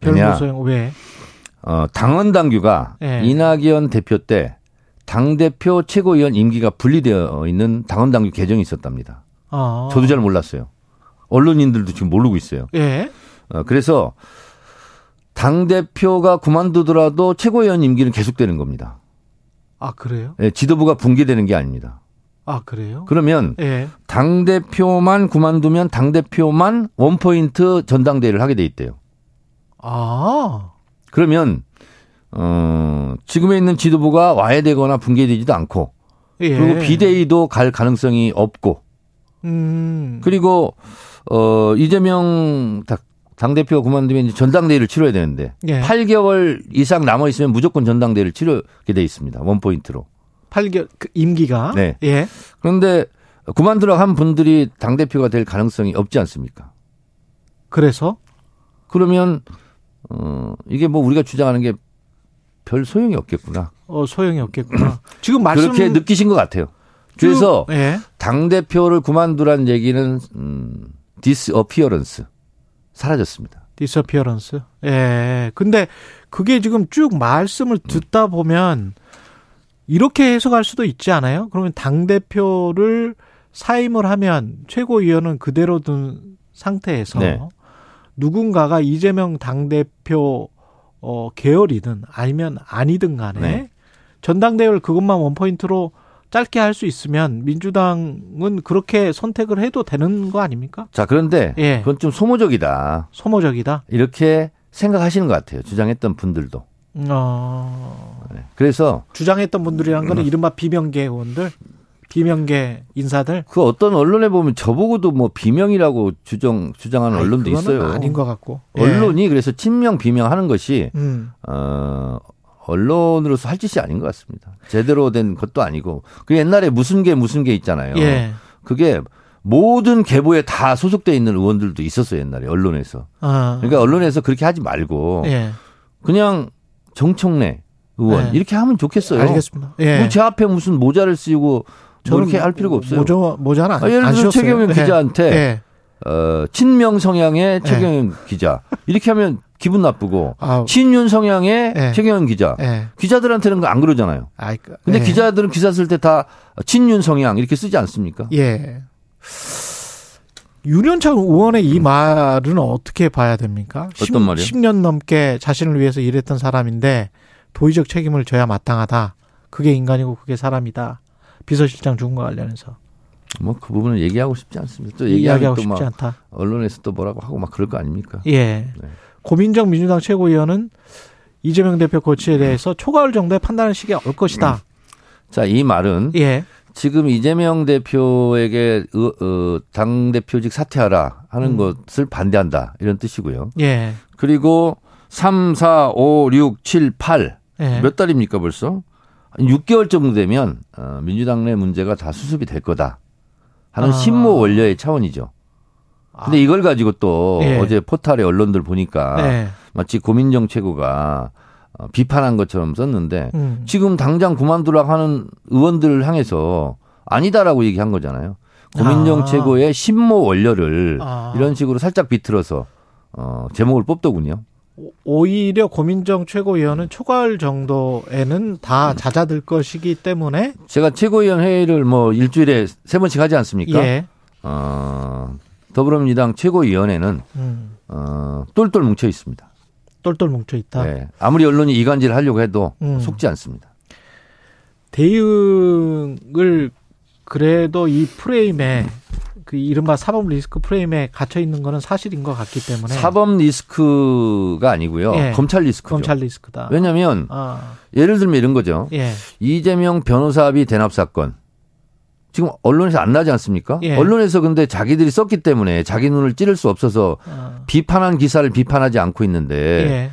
별무소용 왜? 어, 당원 당규가 예. 이낙연 대표 때 당 대표 최고위원 임기가 분리되어 있는 당원 당규 개정이 있었답니다. 어. 저도 잘 몰랐어요. 언론인들도 지금 모르고 있어요. 예. 어, 그래서 당 대표가 그만두더라도 최고위원 임기는 계속되는 겁니다. 아 그래요? 예, 지도부가 붕괴되는 게 아닙니다. 아 그래요? 그러면 예. 당 대표만 그만두면 당 대표만 원 포인트 전당대회를 하게 돼 있대요. 아. 그러면 어, 지금에 있는 지도부가 와해되거나 붕괴되지도 않고 예. 그리고 비대위도 갈 가능성이 없고 음. 그리고 어 이재명 당 대표가 그만두면 이제 전당대회를 치러야 되는데 예. 8개월 이상 남아 있으면 무조건 전당대회를 치르게 돼 있습니다. 원 포인트로. 8개월 그 임기가 네. 예. 그런데 그만두라 한 분들이 당 대표가 될 가능성이 없지 않습니까? 그래서 그러면 어 이게 뭐 우리가 주장하는 게 별 소용이 없겠구나. 어 소용이 없겠구나. 지금 말씀 그렇게 느끼신 것 같아요. 그래서 쭉, 예. 당 대표를 그만두란 얘기는 음, disappearance 사라졌습니다. disappearance. 예. 근데 그게 지금 쭉 말씀을 듣다 보면 이렇게 해석할 수도 있지 않아요? 그러면 당 대표를 사임을 하면 최고위원은 그대로 둔 상태에서 네. 누군가가 이재명 당 대표 어 계열이든 아니면 아니든 간에 네. 전당대회를 그것만 원 포인트로 짧게 할 수 있으면 민주당은 그렇게 선택을 해도 되는 거 아닙니까? 자 그런데 예. 그건 좀 소모적이다. 소모적이다. 이렇게 생각하시는 것 같아요. 주장했던 분들도. 어, 네. 그래서 주장했던 분들이란 음. 거는 이른바 비명계 의원들, 비명계 인사들. 그 어떤 언론에 보면 저보고도 뭐 비명이라고 주장 주장하는 아이, 언론도 있어요. 아닌 것 같고. 예. 언론이 그래서 친명 비명하는 것이 음. 어 언론으로서 할 짓이 아닌 것 같습니다. 제대로 된 것도 아니고 그 옛날에 무슨 개 무슨 개 있잖아요. 예. 그게 모든 계보에 다 소속돼 있는 의원들도 있었어요 옛날에 언론에서. 어. 그러니까 언론에서 그렇게 하지 말고 예. 그냥 정청래 의원 네. 이렇게 하면 좋겠어요. 알겠습니다. 예. 뭐제 앞에 무슨 모자를 쓰고 뭐 이렇게 할 필요가 없어요. 모자 모자는 안, 아, 예를 안 들어. 최경영 예. 기자한테 예. 어, 친명 성향의 최경영 기자 이렇게 하면 기분 나쁘고 아우. 친윤 성향의 예. 최경영 기자 예. 기자들한테는 안 그러잖아요. 아이, 그- 근데 예. 기자들은 기사 쓸 때 다 친윤 성향 이렇게 쓰지 않습니까? 예. 윤현창 의원의 이 말은 어떻게 봐야 됩니까? 어떤 말이요? 10년 넘게 자신을 위해서 일했던 사람인데 도의적 책임을 져야 마땅하다. 그게 인간이고 그게 사람이다. 비서실장 거 관련해서. 뭐 그 부분은 얘기하고 싶지 않습니다. 또 얘기하고 싶지 않다. 언론에서 또 뭐라고 하고 막 그럴 거 아닙니까? 예. 네. 고민정 민주당 최고위원은 이재명 대표 고치에 대해서 초가을 정도의 판단의 시기가 올 것이다. 자, 이 말은 예. 지금 이재명 대표에게 어, 당 대표직 사퇴하라 하는 음. 것을 반대한다 이런 뜻이고요. 예. 그리고 3, 4, 5, 6, 7, 8. 예. 몇 달입니까 벌써? 한 6개월 정도 되면 어, 민주당 내 문제가 다 수습이 될 거다 하는 아. 신모 원료의 차원이죠. 근데 이걸 가지고 또 예. 어제 포탈의 언론들 보니까 예. 마치 고민정 최고가 어, 비판한 것처럼 썼는데 음. 지금 당장 그만두라고 하는 의원들을 향해서 아니다라고 얘기한 거잖아요. 고민정 아. 최고의 신모 원료를 아. 이런 식으로 살짝 비틀어서 어, 제목을 뽑더군요. 오히려 고민정 최고위원은 초가을 정도에는 다 잦아들 것이기 때문에 제가 최고위원 회의를 뭐 일주일에 세 번씩 하지 않습니까? 예. 어, 더불어민주당 최고위원회는 음, 어, 똘똘 뭉쳐 있습니다. 똘똘 뭉쳐 있다. 네. 아무리 언론이 이간질 하려고 해도 음. 속지 않습니다. 대응을 그래도 이 프레임에 그 이른바 사법 리스크 프레임에 갇혀 있는 거는 사실인 것 같기 때문에 사법 리스크가 아니고요. 예. 검찰 리스크죠. 검찰 리스크다. 왜냐하면 아, 예를 들면 이런 거죠. 예. 이재명 변호사비 대납 사건. 지금 언론에서 안 나지 않습니까? 예. 언론에서 근데 자기들이 썼기 때문에 자기 눈을 찌를 수 없어서 아, 비판한 기사를 비판하지 않고 있는데 예.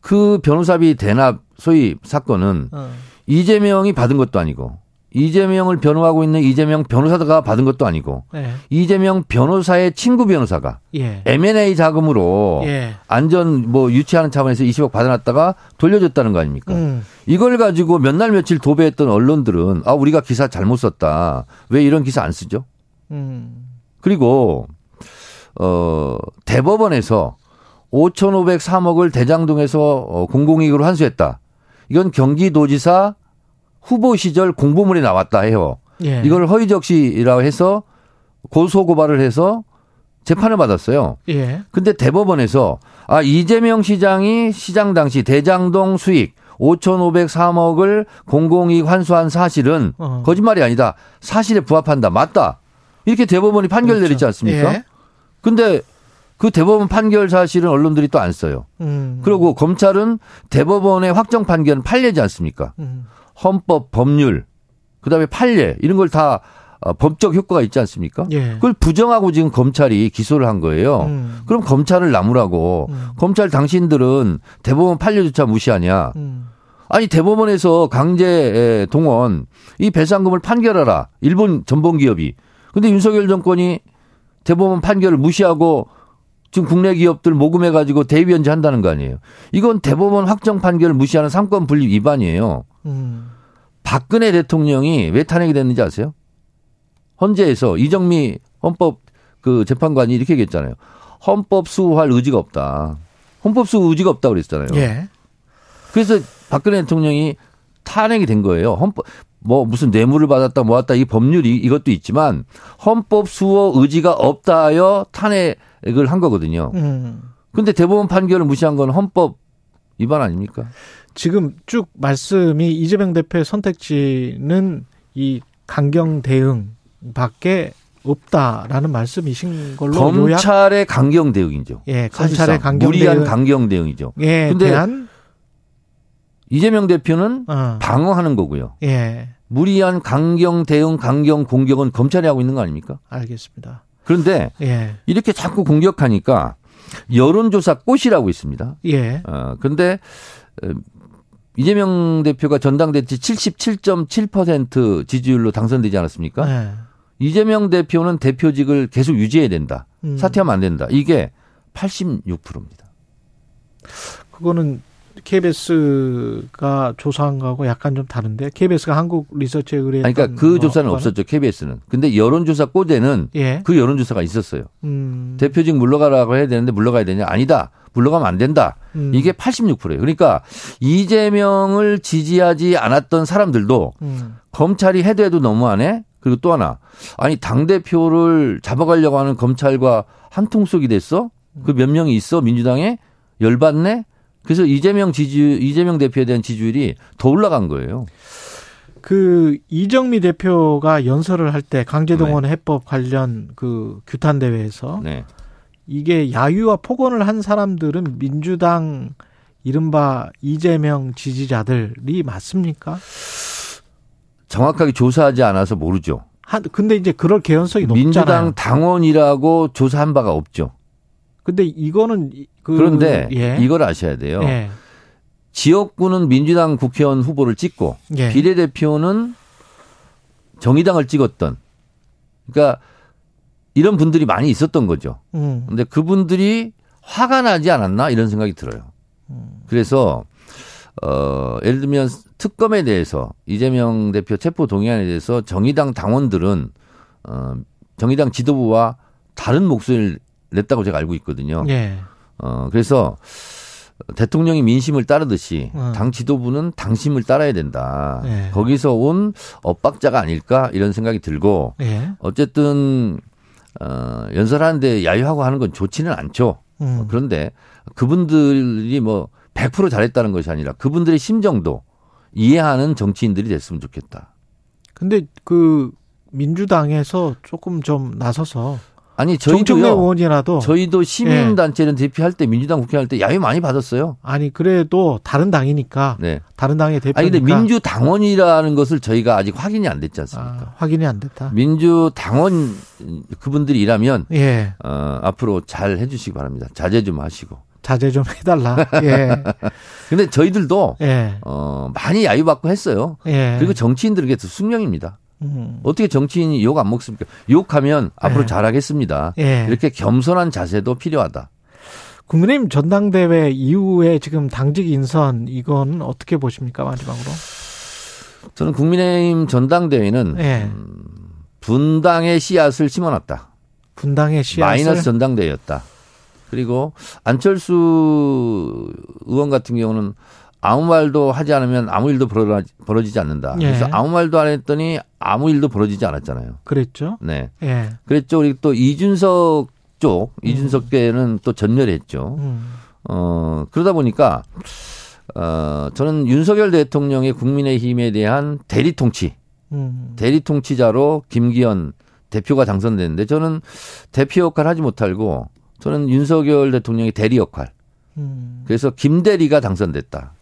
그 변호사비 대납 소위 사건은 어. 이재명이 받은 것도 아니고 이재명을 변호하고 있는 이재명 변호사가 받은 것도 아니고 네. 이재명 변호사의 친구 변호사가 예. M&A 자금으로 예. 안전 뭐 유치하는 차원에서 20억 받아놨다가 돌려줬다는 거 아닙니까? 음. 이걸 가지고 몇 날 며칠 도배했던 언론들은 아 우리가 기사 잘못 썼다. 왜 이런 기사 안 쓰죠? 음. 그리고 어 대법원에서 5,503억을 대장동에서 어, 공공이익으로 환수했다. 이건 경기도지사 후보 시절 공보물에 나왔다 해요. 예. 이걸 허위적시라고 해서 고소 고발을 해서 재판을 받았어요. 예. 근데 대법원에서 아 이재명 시장이 시장 당시 대장동 수익 5,503억을 공공이익 환수한 사실은 어. 거짓말이 아니다. 사실에 부합한다. 맞다. 이렇게 대법원이 판결 그렇죠. 내리지 않습니까? 예. 근데 그 대법원 판결 사실은 언론들이 또 안 써요. 음. 그리고 검찰은 대법원의 확정 판결은 판례지 않습니까? 음. 헌법, 법률, 그다음에 판례 이런 걸다 어, 법적 효과가 있지 않습니까? 예. 그걸 부정하고 지금 검찰이 기소를 한 거예요. 음. 그럼 검찰을 나무라고 음. 검찰 당신들은 대법원 판례조차 무시하냐? 음. 아니 대법원에서 강제 동원 이 배상금을 판결하라. 일본 전범 기업이. 근데 윤석열 정권이 대법원 판결을 무시하고 지금 국내 기업들 모금해 가지고 대위변제 한다는 거 아니에요. 이건 대법원 확정 판결을 무시하는 삼권 분립 위반이에요. 음. 박근혜 대통령이 왜 탄핵이 됐는지 아세요? 헌재에서 이정미 헌법 그 재판관이 이렇게 얘기했잖아요. 헌법 수호할 의지가 없다. 헌법 수호 의지가 없다 그랬잖아요. 예. 그래서 박근혜 대통령이 탄핵이 된 거예요. 헌법 뭐 무슨 뇌물을 받았다 모았다 이 법률이 이것도 있지만 헌법 수호 의지가 없다 하여 탄핵을 한 거거든요. 음. 근데 대법원 판결을 무시한 건 헌법 위반 아닙니까? 지금 쭉 말씀이 이재명 대표의 선택지는 이 강경 대응 밖에 없다라는 말씀이신 걸로 요약. 검찰의 강경 대응이죠. 예, 검찰의 강경 무리한 대응. 강경 대응이죠. 예, 근데 대한 이재명 대표는 어. 방어하는 거고요. 예, 무리한 강경 대응, 강경 공격은 검찰이 하고 있는 거 아닙니까? 알겠습니다. 그런데 예, 이렇게 자꾸 공격하니까 여론조사 꽃이라고 있습니다. 예, 어, 근데 어, 이재명 대표가 전당대회 77.7% 지지율로 당선되지 않았습니까? 예. 이재명 대표는 대표직을 계속 유지해야 된다. 음. 사퇴하면 안 된다. 이게 86%입니다. 그거는 KBS가 조사한 거하고 약간 좀 다른데 KBS가 한국 리서치에 의뢰했던 그러니까 그 조사는 없었죠. KBS는. 근데 여론조사 꼬대는 예. 그 여론조사가 있었어요. 음. 대표직 물러가라고 해야 되는데 물러가야 되냐? 아니다. 물러가면 안 된다. 음. 이게 86%예요. 그러니까 이재명을 지지하지 않았던 사람들도 음. 검찰이 해도 해도 너무하네. 그리고 또 하나. 아니 당 대표를 잡아가려고 하는 검찰과 한통 속이 됐어? 그 몇 명이 있어 민주당에 열받네. 그래서 이재명 지지 이재명 대표에 대한 지지율이 더 올라간 거예요. 그 이정미 대표가 연설을 할 때 강제동원 해법 관련 그 규탄 대회에서 네. 이게 야유와 폭언을 한 사람들은 민주당 이른바 이재명 지지자들이 맞습니까? 정확하게 조사하지 않아서 모르죠. 한 근데 이제 그럴 개연성이 높잖아요. 민주당 당원이라고 조사한 바가 없죠. 근데 이거는 그 그런데 예. 이걸 아셔야 돼요. 예. 지역구는 민주당 국회의원 후보를 찍고 예. 비례대표는 정의당을 찍었던 그러니까 이런 분들이 많이 있었던 거죠. 음. 근데 그분들이 화가 나지 않았나 이런 생각이 들어요. 그래서 어 예를 들면 특검에 대해서 이재명 대표 체포 동의안에 대해서 정의당 당원들은 어 정의당 지도부와 다른 목소리를 냈다고 제가 알고 있거든요. 예. 어 그래서 대통령이 민심을 따르듯이 음. 당 지도부는 당심을 따라야 된다. 예. 거기서 온 엇박자가 아닐까 이런 생각이 들고 예. 어쨌든 어 연설하는데 야유하고 하는 건 좋지는 않죠. 음. 그런데 그분들이 뭐 100% 잘했다는 것이 아니라 그분들의 심정도 이해하는 정치인들이 됐으면 좋겠다. 근데 그 민주당에서 조금 좀 나서서 아니 정청래 저희도요. 의원이라도 저희도 시민 단체를 대표할 때 민주당 국회할 때 야유 많이 받았어요. 아니 그래도 다른 당이니까 네. 다른 당의 대표니까 아니 근데 민주당원이라는 것을 저희가 아직 확인이 안 됐지 않습니까? 아, 확인이 안 됐다. 민주당원 그분들이 일하면 예. 어, 앞으로 잘 해주시기 바랍니다. 자제 좀 하시고. 자제 좀 해달라. 예. 근데 저희들도 예. 어, 많이 야유받고 했어요. 예. 그리고 정치인들에게 숙명입니다. 음. 어떻게 정치인이 욕 안 먹습니까? 욕하면 앞으로 예. 잘하겠습니다. 예. 이렇게 겸손한 자세도 필요하다. 국민의힘 전당대회 이후에 지금 당직 인선 이건 어떻게 보십니까 마지막으로? 저는 국민의힘 전당대회는 예. 분당의 씨앗을 심어놨다. 분당의 씨앗을 마이너스 전당대회였다. 그리고 안철수 의원 같은 경우는 아무 말도 하지 않으면 아무 일도 벌어지- 벌어지지 않는다. 예. 그래서 아무 말도 안 했더니 아무 일도 벌어지지 않았잖아요. 그랬죠. 네. 예. 그랬죠. 그리고 또 이준석 쪽, 이준석계는 또 전멸했죠. 음. 어, 그러다 보니까, 어, 저는 윤석열 대통령의 국민의힘에 대한 대리 통치, 음. 대리 통치자로 김기현 대표가 당선됐는데 저는 대표 역할 하지 못하고 저는 윤석열 대통령의 대리 역할. 음. 그래서 김대리가 당선됐다.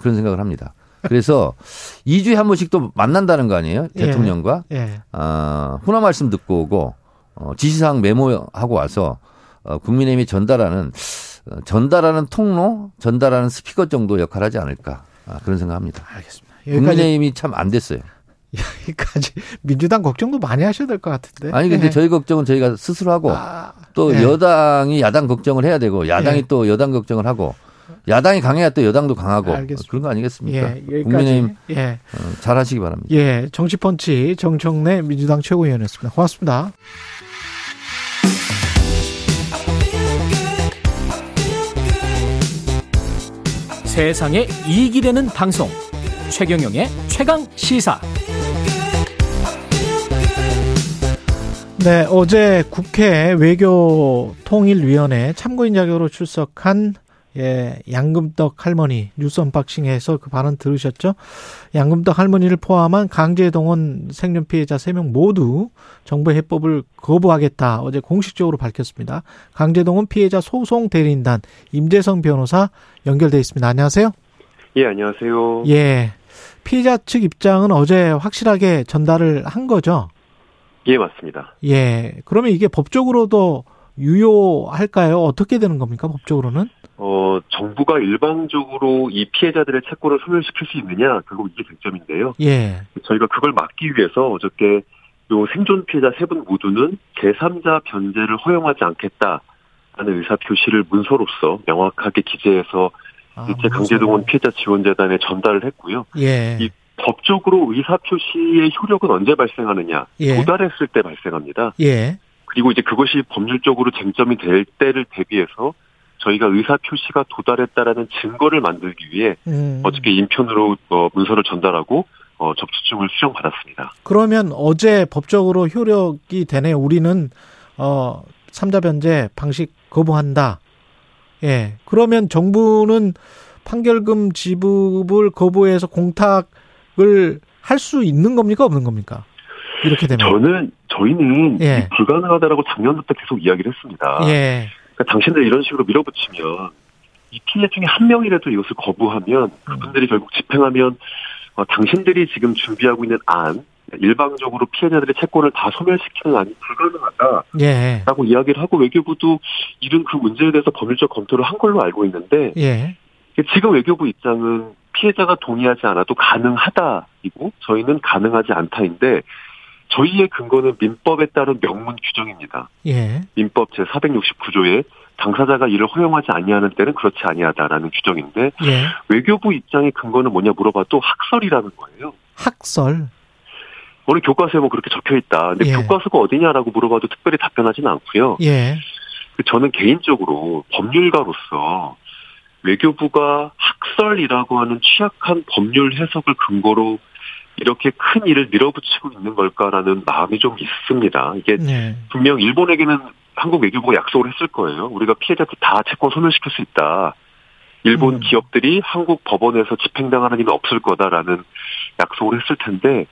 그런 생각을 합니다. 그래서 2주에 한 번씩 또 만난다는 거 아니에요? 예. 대통령과. 예. 아, 훈화 말씀 듣고 오고, 어, 지시사항 메모하고 와서, 어, 국민의힘이 전달하는, 어, 전달하는 통로, 전달하는 스피커 정도 역할 하지 않을까. 아, 그런 생각합니다. 알겠습니다. 여기까지 국민의힘이 참 안 됐어요. 여기까지 민주당 걱정도 많이 하셔야 될 것 같은데. 아니, 근데 예. 저희 걱정은 저희가 스스로 하고, 또 예. 여당이 야당 걱정을 해야 되고, 야당이 예. 또 여당 걱정을 하고, 야당이 강해야 또 여당도 강하고, 알겠습니다. 그런 거 아니겠습니까? 예, 여기까지. 국민의힘 예. 어, 잘 하시기 바랍니다. 예, 정치펀치 정청래 민주당 최고위원이었습니다. 고맙습니다. 세상에 이익이 되는 방송 최경영의 최강 시사 네, 어제 국회 외교통일위원회 참고인 자격으로 출석한 예, 양금떡 할머니 뉴스 언박싱에서 그 발언 들으셨죠? 양금떡 할머니를 포함한 강제동원 생존 피해자 3명 모두 정부 해법을 거부하겠다 어제 공식적으로 밝혔습니다. 강제동원 피해자 소송 대리인단 임재성 변호사 연결돼 있습니다. 안녕하세요. 예, 안녕하세요. 예. 피해자 측 입장은 어제 확실하게 전달을 한 거죠? 예, 맞습니다. 예. 그러면 이게 법적으로도 유효할까요? 어떻게 되는 겁니까? 법적으로는? 어, 정부가 일방적으로 이 피해자들의 채권을 소멸시킬 수 있느냐, 결국 이게 쟁점인데요. 예. 저희가 그걸 막기 위해서 어저께 요 생존 피해자 세 분 모두는 제3자 변제를 허용하지 않겠다라는 의사 표시를 문서로서 명확하게 기재해서 아, 일제 강제동원 피해자 지원재단에 전달을 했고요. 예. 이 법적으로 의사 표시의 효력은 언제 발생하느냐? 예. 도달했을 때 발생합니다. 예. 그리고 이제 그것이 법률적으로 쟁점이 될 때를 대비해서 저희가 의사 표시가 도달했다라는 증거를 만들기 위해 음. 어저께 인편으로 어, 문서를 전달하고 어, 접수증을 수령받았습니다. 그러면 어제 법적으로 효력이 되네요. 우리는 어 삼자 변제 방식 거부한다. 예. 그러면 정부는 판결금 지급을 거부해서 공탁을 할 수 있는 겁니까 없는 겁니까? 이렇게 되면 저는 저희는 예. 불가능하다라고 작년부터 계속 이야기를 했습니다. 예. 그러니까 당신들 이런 식으로 밀어붙이면 이 피해 중에 한 명이라도 이것을 거부하면 그분들이 결국 집행하면 어, 당신들이 지금 준비하고 있는 안 일방적으로 피해자들의 채권을 다 소멸시키는 안이 불가능하다라고 예. 이야기를 하고 외교부도 이런 그 문제에 대해서 법률적 검토를 한 걸로 알고 있는데 예. 지금 외교부 입장은 피해자가 동의하지 않아도 가능하다이고 저희는 가능하지 않다인데 저희의 근거는 민법에 따른 명문 규정입니다. 예. 민법 제 469조에 당사자가 이를 허용하지 아니하는 때는 그렇지 아니하다라는 규정인데 예. 외교부 입장의 근거는 뭐냐 물어봐도 학설이라는 거예요. 학설. 오늘 교과서에 뭐 그렇게 적혀 있다. 근데 예. 교과서가 어디냐라고 물어봐도 특별히 답변하지는 않고요. 예. 그 저는 개인적으로 법률가로서 외교부가 학설이라고 하는 취약한 법률 해석을 근거로 이렇게 큰 일을 밀어붙이고 있는 걸까라는 마음이 좀 있습니다. 이게 네. 분명 일본에게는 한국 외교부가 약속을 했을 거예요. 우리가 피해자들 다 채권 소멸시킬 수 있다. 일본 기업들이 한국 법원에서 집행당하는 일은 없을 거다라는 약속을 했을 텐데,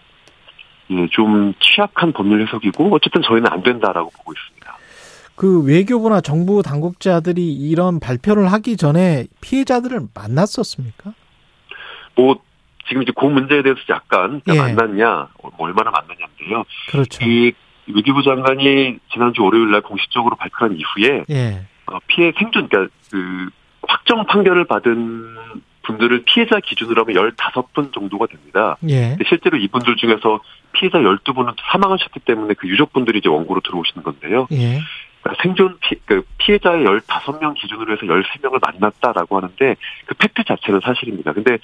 예, 좀 취약한 법률 해석이고, 어쨌든 저희는 안 된다라고 보고 있습니다. 그 외교부나 정부 당국자들이 이런 발표를 하기 전에 피해자들을 만났었습니까? 뭐, 지금 이제 그 문제에 대해서 약간 예. 만났냐, 뭐 얼마나 만났냐인데요. 그렇죠. 이 외교부 장관이 지난주 월요일 날 공식적으로 발표한 이후에 예. 어, 피해 생존, 그러니까 그 확정 판결을 받은 분들을 피해자 기준으로 하면 15분 정도가 됩니다. 예. 실제로 이분들 중에서 피해자 12분은 사망하셨기 때문에 그 유족분들이 이제 원고로 들어오시는 건데요. 예. 그러니까 생존 피, 그 피해자의 15명 기준으로 해서 13명을 만났다라고 하는데 그 팩트 자체는 사실입니다. 근데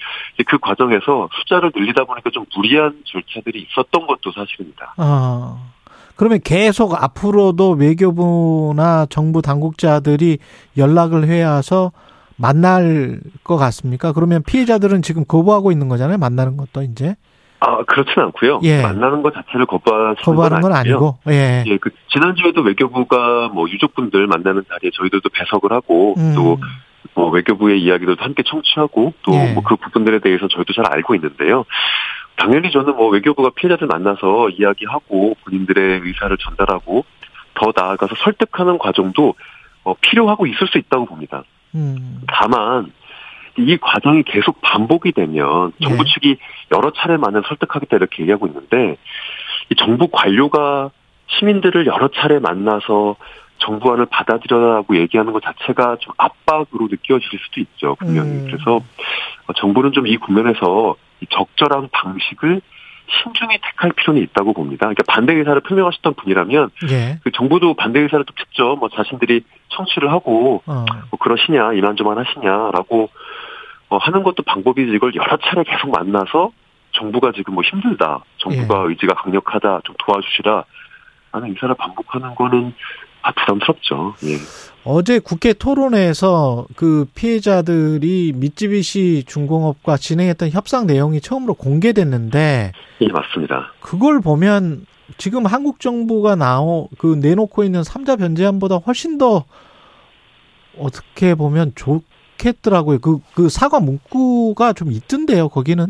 그 과정에서 숫자를 늘리다 보니까 좀 무리한 절차들이 있었던 것도 사실입니다. 어. 그러면 계속 앞으로도 외교부나 정부 당국자들이 연락을 해와서 만날 것 같습니까? 그러면 피해자들은 지금 거부하고 있는 거잖아요. 만나는 것도 이제 아, 그렇진 않고요. 예. 만나는 것 자체를 거부하시는 거부하는 건. 아니고. 예. 예, 그 지난주에도 외교부가 뭐 유족분들 만나는 자리에 저희들도 배석을 하고 음. 또뭐 외교부의 이야기도 함께 청취하고 또 예. 뭐그 부분들에 대해서 저희도 잘 알고 있는데요. 당연히 저는 뭐 외교부가 피해자들 만나서 이야기하고 본인들의 의사를 전달하고 더 나아가서 설득하는 과정도 어, 필요하고 있을 수 있다고 봅니다. 음. 다만 이 과정이 계속 반복이 되면 정부 네. 측이 여러 차례만은 설득하겠다 이렇게 얘기하고 있는데 이 정부 관료가 시민들을 여러 차례 만나서 정부안을 받아들여라고 얘기하는 것 자체가 좀 압박으로 느껴질 수도 있죠 분명히 음. 그래서 어, 정부는 좀 이 국면에서 이 적절한 방식을 신중히 택할 필요는 있다고 봅니다. 그러니까 반대 의사를 표명하셨던 분이라면 예. 그 정부도 반대 의사를 또 직접 뭐 자신들이 청취를 하고 어. 뭐 그러시냐 이만저만 하시냐라고 어, 하는 것도 방법이지 이걸 여러 차례 계속 만나서 정부가 지금 뭐 힘들다 정부가 의지가 강력하다 좀 도와주시라. 하는 의사를 반복하는 거는 아 부담스럽죠. 예. 어제 국회 토론회에서 그 피해자들이 미쯔비시 중공업과 진행했던 협상 내용이 처음으로 공개됐는데 예 맞습니다. 그걸 보면 지금 한국 정부가 나오 그 내놓고 있는 삼자 변제안보다 훨씬 더 어떻게 보면 좋 겠더라고요. 그 그 사과 문구가 좀 있던데요. 거기는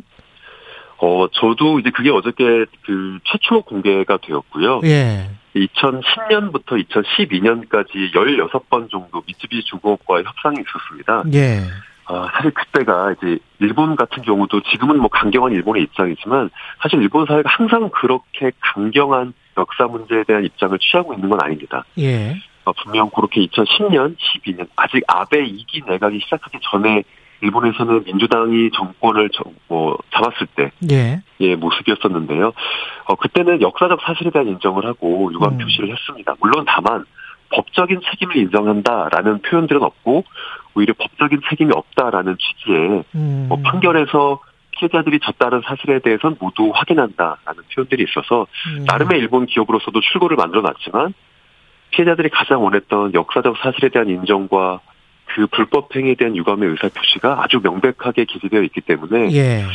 어 저도 이제 그게 어저께 그 최초 공개가 되었고요 예. 2010년부터 2012년까지 16번 정도 미쯔비시 중공업과의 협상이 있었습니다. 예. 아, 사실 그때가 이제 일본 같은 경우도 지금은 뭐 강경한 일본의 입장이지만 사실 일본 사회가 항상 그렇게 강경한 역사 문제에 대한 입장을 취하고 있는 건 아닙니다. 예. 어, 분명 그렇게 2010년, 12년 아직 아베 2기 내각이 시작하기 전에 일본에서는 민주당이 정권을 정- 뭐 잡았을 때 예. 예, 모습이었었는데요. 어, 그때는 역사적 사실에 대한 인정을 하고 유감 음. 표시를 했습니다. 물론 다만 법적인 책임을 인정한다라는 표현들은 없고 오히려 법적인 책임이 없다라는 취지의 음. 뭐 판결에서 피해자들이 졌다는 사실에 대해서는 모두 확인한다라는 표현들이 있어서 음. 나름의 일본 기업으로서도 출구를 만들어놨지만 피해자들이 가장 원했던 역사적 사실에 대한 인정과 그 불법 행위에 대한 유감의 의사 표시가 아주 명백하게 기재되어 있기 때문에 예.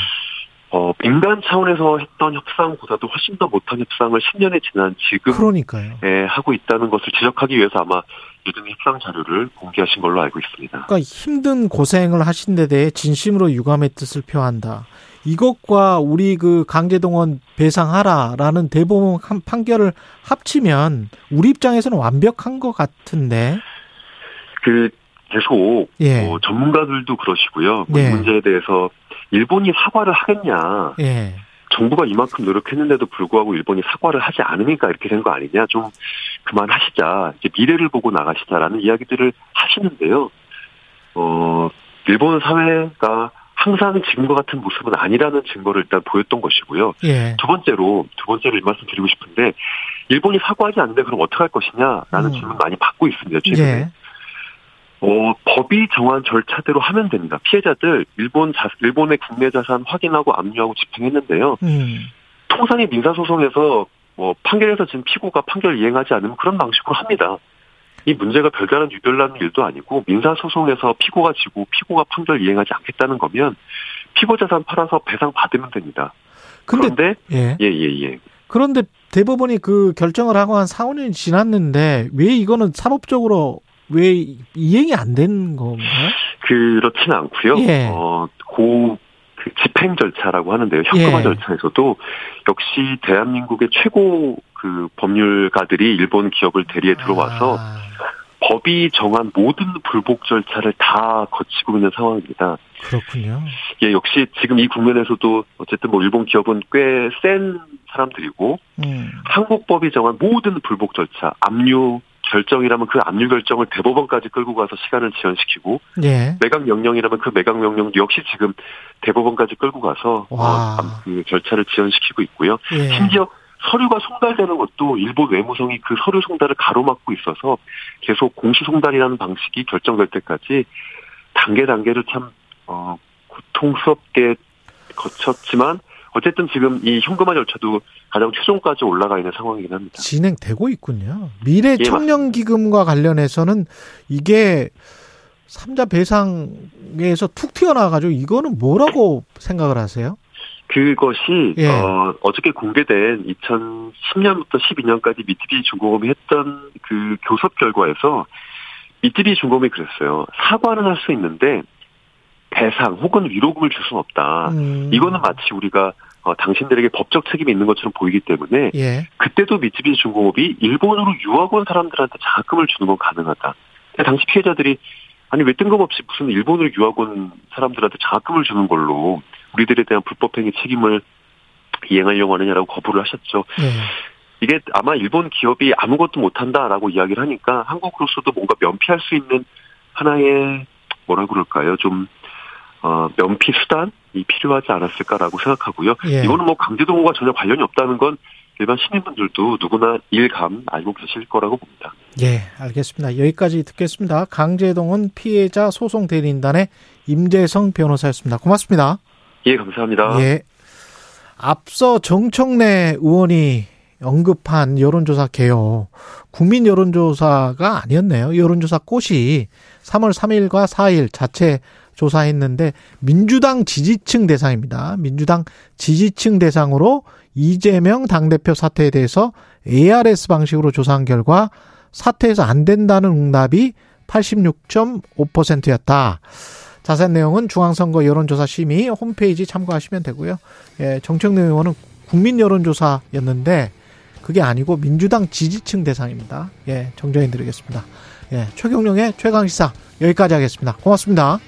어, 민간 차원에서 했던 협상보다도 훨씬 더 못한 협상을 10년이 지난 지금 그러니까요. 예, 하고 있다는 것을 지적하기 위해서 아마 일종의 협상 자료를 공개하신 걸로 알고 있습니다. 그러니까 힘든 고생을 하신 데 대해 진심으로 유감의 뜻을 표한다. 이것과 우리 그 강제동원 배상하라라는 대법원 판결을 합치면 우리 입장에서는 완벽한 것 같은데. 그 계속 예. 뭐 전문가들도 그러시고요. 뭐 예. 이 문제에 대해서 일본이 사과를 하겠냐. 예. 정부가 이만큼 노력했는데도 불구하고 일본이 사과를 하지 않으니까 이렇게 된 거 아니냐. 좀 그만하시자. 이제 미래를 보고 나가시자라는 이야기들을 하시는데요. 어, 일본 사회가 항상 지금과 같은 모습은 아니라는 증거를 일단 보였던 것이고요. 예. 두 번째로, 두 번째로 이 말씀 드리고 싶은데, 일본이 사과하지 않는데 그럼 어떻게 할 것이냐라는 음. 질문 많이 받고 있습니다, 최근에. 예. 어, 법이 정한 절차대로 하면 됩니다. 피해자들, 일본 자, 일본의 국내 자산 확인하고 압류하고 집행했는데요. 음. 통상의 민사소송에서 뭐 판결에서 지금 피고가 판결 이행하지 않으면 그런 방식으로 합니다. 이 문제가 별다른 유별나는 일도 아니고 민사소송에서 피고가 지고 피고가 판결 이행하지 않겠다는 거면 피고 자산 팔아서 배상 받으면 됩니다. 그런데 예. 예, 예, 예. 그런데 대법원이 그 결정을 하고 한 4, 5년이 지났는데 왜 이거는 사법적으로 왜 이행이 안 된 건가요? 그렇지는 않고요. 예. 어, 고, 그 집행 절차라고 하는데요. 현금화 예. 절차에서도 역시 대한민국의 최고 그 법률가들이 일본 기업을 대리에 들어와서 아. 법이 정한 모든 불복 절차를 다 거치고 있는 상황입니다. 그렇군요. 예, 역시 지금 이 국면에서도 어쨌든 뭐 일본 기업은 꽤 센 사람들이고 음. 한국 법이 정한 모든 불복 절차, 압류 결정이라면 그 압류 결정을 대법원까지 끌고 가서 시간을 지연시키고 예. 매각 명령이라면 그 매각 명령도 역시 지금 대법원까지 끌고 가서 와. 어, 그 절차를 지연시키고 있고요. 예. 심지어 서류가 송달되는 것도 일본 외무성이 그 서류 송달을 가로막고 있어서 계속 공시 송달이라는 방식이 결정될 때까지 단계 단계를 참 어, 고통스럽게 거쳤지만 어쨌든 지금 이 현금화 절차도 가장 최종까지 올라가 있는 상황이긴 합니다. 진행되고 있군요. 미래 예, 청년 기금과 관련해서는 이게 삼자 배상에서 툭 튀어나와 가지고 이거는 뭐라고 생각을 하세요? 그것이 예. 어, 어저께 공개된 2010년부터 12년까지 미쓰비 중공업이 했던 그 교섭 결과에서 미쓰비 중공업이 그랬어요. 사과는 할 수 있는데 배상 혹은 위로금을 줄 수는 없다. 음. 이거는 마치 우리가 어, 당신들에게 법적 책임이 있는 것처럼 보이기 때문에 예. 그때도 미쓰비 중공업이 일본으로 유학 온 사람들한테 장학금을 주는 건 가능하다. 당시 피해자들이 아니 왜 뜬금없이 무슨 일본으로 유학 온 사람들한테 장학금을 주는 걸로 우리들에 대한 불법행위 책임을 이행하려고 하느냐라고 거부를 하셨죠. 예. 이게 아마 일본 기업이 아무것도 못한다라고 이야기를 하니까 한국으로서도 뭔가 면피할 수 있는 하나의 뭐라 그럴까요? 좀 어, 면피 수단이 필요하지 않았을까라고 생각하고요. 예. 이거는 뭐 강제동원과 전혀 관련이 없다는 건 일반 시민분들도 누구나 일감 알고 계실 거라고 봅니다. 예, 알겠습니다. 여기까지 듣겠습니다. 강제동원 피해자 소송 대리인단의 임재성 변호사였습니다. 고맙습니다. 예, 감사합니다. 예. 앞서 정청래 의원이 언급한 여론조사 개요. 국민 여론조사가 아니었네요. 여론조사 꽃이 3월 3일과 4일 자체 조사했는데 민주당 지지층 대상입니다. 민주당 지지층 대상으로 이재명 당대표 사태에 대해서 ARS 방식으로 조사한 결과 사퇴해서 안 된다는 응답이 86.5%였다. 자세한 내용은 중앙선거 여론조사 심의 홈페이지 참고하시면 되고요. 예, 정청래 의원은 국민 여론조사였는데 그게 아니고 민주당 지지층 대상입니다. 예, 정정해 드리겠습니다. 예, 최경령의 최강시사 여기까지 하겠습니다. 고맙습니다.